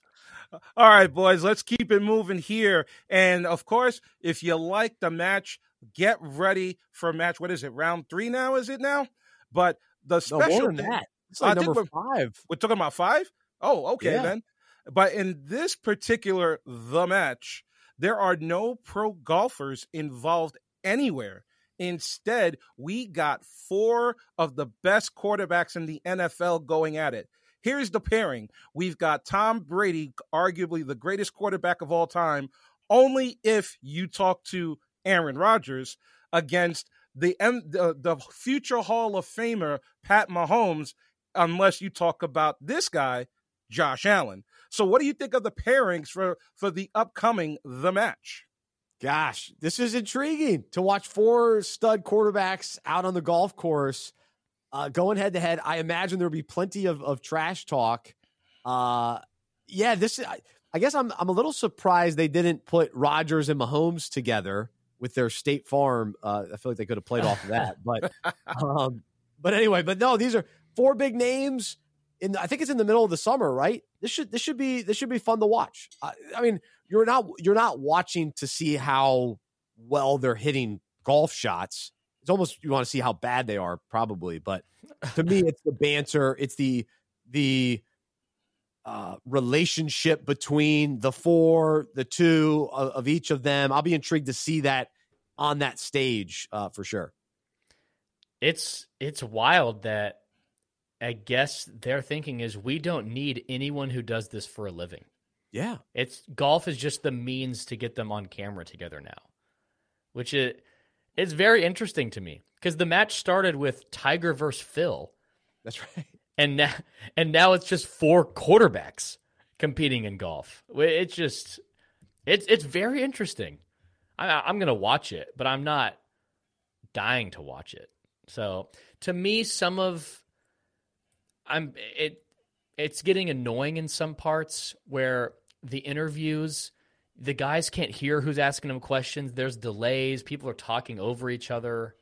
All right, boys, let's keep it moving here. And of course, if you like the match, get ready for match. What is it? Round three now? Is it now? But the No special than thing- that. It's I like think number five. we're talking about five? Oh, okay Yeah. then. But in this particular the match, there are no pro golfers involved anywhere. Instead, we got four of the best quarterbacks in the NFL going at it. Here's the pairing. We've got Tom Brady, arguably the greatest quarterback of all time, only if you talk to Aaron Rodgers against the the, the future Hall of Famer Pat Mahomes unless you talk about this guy, Josh Allen. So, what do you think of the pairings for for the upcoming the match? Gosh, this is intriguing to watch four stud quarterbacks out on the golf course uh, going head to head. I imagine there'll be plenty of, of trash talk. Uh, yeah, this I, I guess I'm I'm a little surprised they didn't put Rodgers and Mahomes together with their State Farm. Uh, I feel like they could have played off of that, but um, but anyway, but no, these are four big names. In I think it's in the middle of the summer, right? This should this should be this should be fun to watch. I, I mean, you're not you're not watching to see how well they're hitting golf shots. It's almost you want to see how bad they are, probably. But to me, it's the banter. It's the the uh, relationship between the four, the two of, of each of them. I'll be intrigued to see that on that stage uh, for sure. It's it's wild that I guess their thinking is we don't need anyone who does this for a living. Yeah, It's golf is just the means to get them on camera together now, which is it's very interesting to me because the match started with Tiger versus Phil, that's right. and now and now it's just four quarterbacks competing in golf. It's just it's it's very interesting. I, I'm gonna watch it, but I'm not dying to watch it. So to me, some of I'm it it's getting annoying in some parts where the interviews the guys can't hear who's asking them questions. There's delays. People are talking over each other.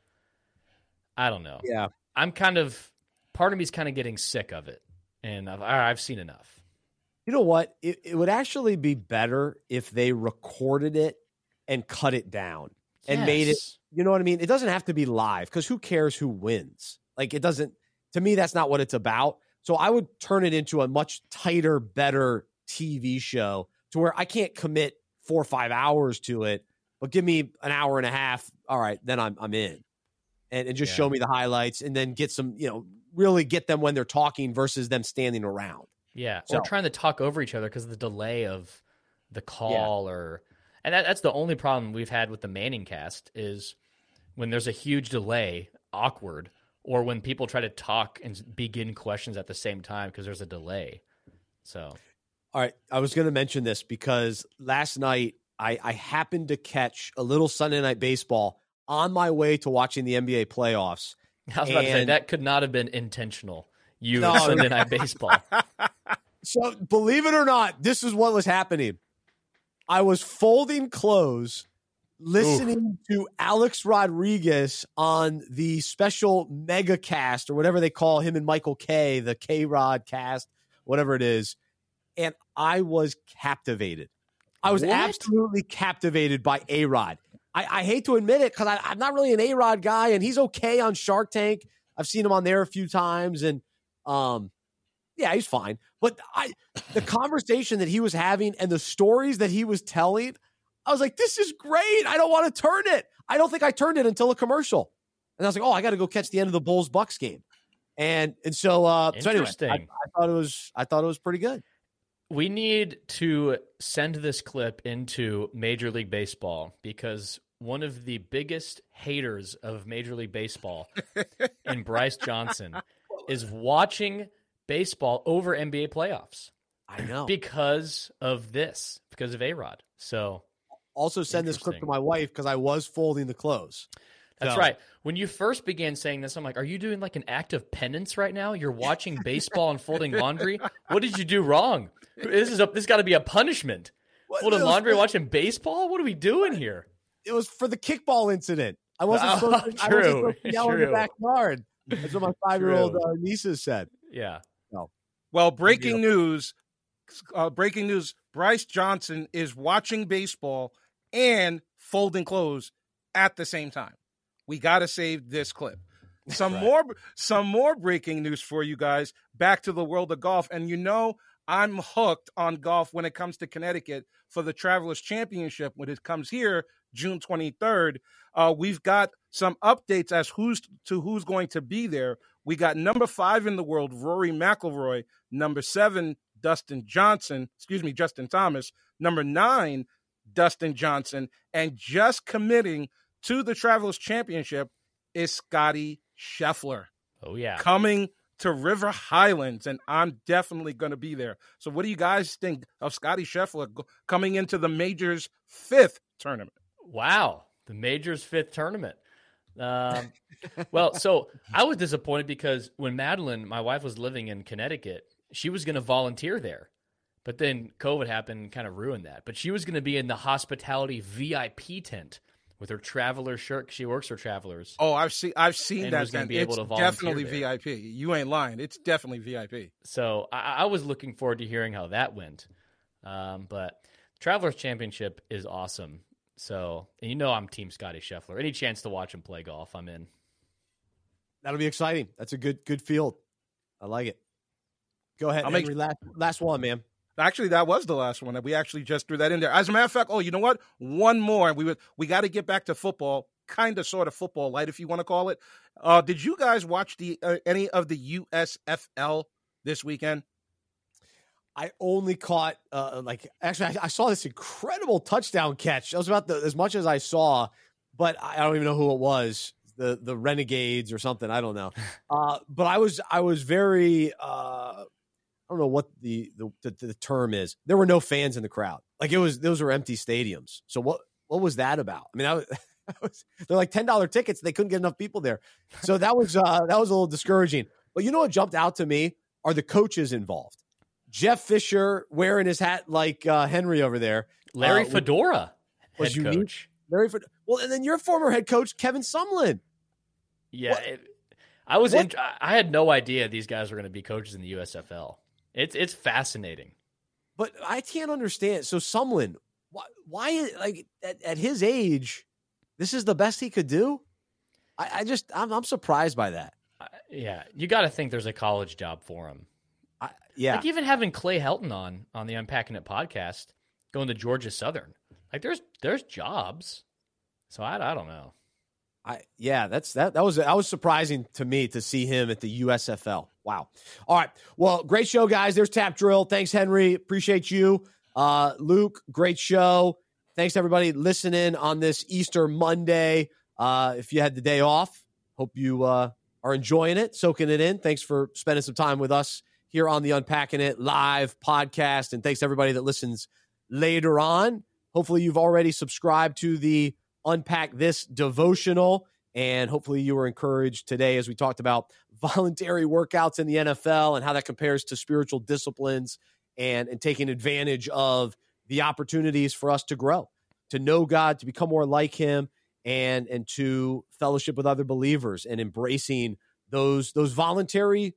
I don't know. Yeah, I'm kind of part of me's kind of getting sick of it, and I've, I've seen enough. you know what? It, it would actually be better if they recorded it and cut it down and made it You know what I mean? It doesn't have to be live because who cares who wins? Like it doesn't. To me, that's not what it's about. So I would turn it into a much tighter, better TV show to where I can't commit four or five hours to it. but give me an hour and a half. All right, then I'm I'm in, and and just Yeah. show me the highlights, and then get some you know really get them when they're talking versus them standing around. Yeah, So- or trying to talk over each other because of the delay of the call, or and that, that's the only problem we've had with the Manning cast is when there's a huge delay, awkward, or when people try to talk and begin questions at the same time because there's a delay. So All right, I was going to mention this because last night I, I happened to catch a little Sunday night baseball on my way to watching the NBA playoffs. I was about to say that could not have been intentional. You No, and Sunday night baseball. So, believe it or not, this is what was happening. I was folding clothes, listening to Alex Rodriguez on the special mega cast or whatever they call him and Michael Kay, the K Rod cast, whatever it is. And I was captivated. I was What? absolutely captivated by A Rod. I, I hate to admit it because I'm not really an A Rod guy, and he's okay on Shark Tank. I've seen him on there a few times, and um, yeah, he's fine. But I, the conversation that he was having and the stories that he was telling, I was like, this is great. I don't want to turn it. I don't think I turned it until a commercial, and I was like, oh, I got to go catch the end of the Bulls Bucks game, and and so uh, so anyway, I. I thought it was I thought it was pretty good. We need to send this clip into Major League Baseball because one of the biggest haters of Major League Baseball and Bryce Johnson is watching baseball over NBA playoffs I know. because of this, because of A Rod. So also, send this clip to my wife because I was folding the clothes. That's So- right. When you first began saying this, I'm like, are you doing like an act of penance right now? You're watching baseball and folding laundry? What did you do wrong? This is a, this got to be a punishment. What- Folding laundry, for- watching baseball? What are we doing here? It was for the kickball incident. I wasn't Oh, supposed to, I wasn't true, supposed to yell in the backyard. That's what my five year old True. uh, nieces said. Yeah. No. Well, breaking news. Uh, breaking news. Bryce Johnson is watching baseball and folding clothes at the same time. We got to save this clip. Some Right. more some more breaking news for you guys. Back to the world of golf and you know I'm hooked on golf when it comes to Connecticut for the Travelers Championship when it comes here June 23rd. Uh, we've got some updates as who's to who's going to be there. We got number five in the world, Rory McIlroy. Number seven, Dustin Johnson. Excuse me, Justin Thomas. Number nine, Dustin Johnson. And just committing to the Travelers Championship is Scottie Scheffler Oh yeah. coming to River Highlands, and I'm definitely going to be there. So, what do you guys think of Scottie Scheffler coming into the major's fifth tournament? Wow. The major's fifth tournament. Um, well, so I was disappointed because when Madeline, my wife, was living in Connecticut, she was going to volunteer there. But then COVID happened kind of ruined that. But she was going to be in the hospitality VIP tent with her traveler shirt. She works for travelers. Oh, I've seen I've seen And that. was gonna tent. be able it's to definitely there. VIP. You ain't lying. It's definitely VIP. So I, I was looking forward to hearing how that went. Um, but Travelers Championship is awesome. So, and you know, I'm Team Scottie Scheffler. Any chance to watch him play golf, I'm in. That'll be exciting. That's a good good field. I like it. Go ahead, I'll make- Last, last one, man. Actually, that was the last one. that We actually just threw that in there. As a matter of fact, oh, you know what? One more. We would we got to get back to football, kind of, sort of football light, if you want to call it. Uh, did you guys watch the uh, any of the USFL this weekend? I only caught uh, like actually I, I saw this incredible touchdown catch. That was about the, as much as I saw, but I I don't even know who it was. The the Renegades or something. I don't know. Uh, but I was I was very uh, I don't know what the, the the the term is. There were no fans in the crowd. Like it was those were empty stadiums. So what what was that about? I mean, I was, I was they're like ten dollar tickets. They couldn't get enough people there. So that was uh, that was a little discouraging. But you know what jumped out to me are the coaches involved. Jeff Fisher wearing his hat like uh, Henry over there. Larry Uh, Fedora, was unique. coach. Very Fed- well, and then your former head coach Kevin Sumlin. Yeah, it, I was. In, I had no idea these guys were going to be coaches in the USFL. It's it's fascinating. But I can't understand. So Sumlin, why, why like at, at his age, this is the best he could do? I, I just I'm, I'm surprised by that. I- yeah, you got to think there's a college job for him. I, yeah, Like even having Clay Helton on on the Unpacking It podcast, going to Georgia Southern. Like there's there's jobs. So I, I don't know. I yeah, that's that that was that was surprising to me to see him at the USFL. Wow. All right. Well, great show, guys. There's Tap Drill. Thanks, Henry. Appreciate you. Uh, Luke, great show. Thanks everybody listening on this Easter Monday. Uh, if you had the day off, hope you uh, are enjoying it, soaking it in. Thanks for spending some time with us here on the Unpacking It live podcast. And thanks everybody that listens later on. Hopefully, you've already subscribed to the Unpack This devotional. And hopefully, you were encouraged today as we talked about voluntary workouts in the NFL and how that compares to spiritual disciplines and, and taking advantage of the opportunities for us to grow, to know God, to become more like Him, and and to fellowship with other believers and embracing those those voluntary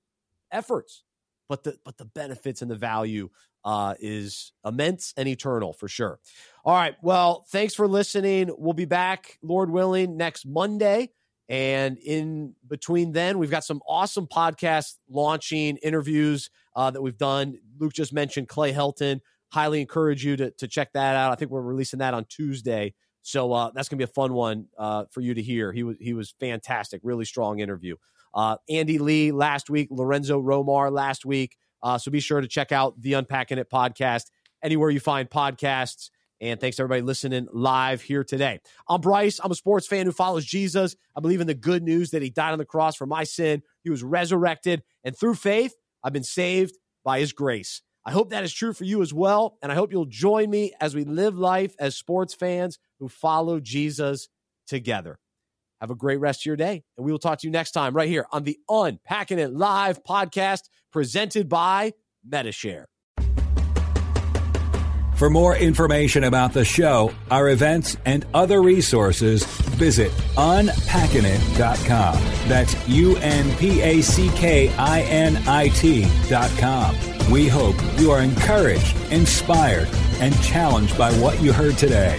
efforts. But the but the benefits and the value uh, is immense and eternal for sure. All right. Well, thanks for listening. We'll be back, Lord willing, next Monday. And in between then, we've got some awesome podcasts launching, interviews uh, that we've done. Luke just mentioned Clay Helton. Highly encourage you to, to check that out. I think we're releasing that on Tuesday. So uh, that's gonna be a fun one uh, for you to hear. He was he was fantastic, really strong interview. Uh, Andy Lee last week, Lorenzo Romar last week. Uh, so be sure to check out the Unpacking It podcast anywhere you find podcasts. And thanks to everybody listening live here today. I'm Bryce. I'm a sports fan who follows Jesus. I believe in the good news that he died on the cross for my sin. He was resurrected. And through faith, I've been saved by his grace. I hope that is true for you as well. And I hope you'll join me as we live life as sports fans who follow Jesus together. Have a great rest of your day. And we will talk to you next time right here on the Unpacking It Live podcast presented by Medi-Share. For more information about the show, our events, and other resources, visit unpackingit.com. That's U N P A C K I N I T.com. We hope you are encouraged, inspired, and challenged by what you heard today.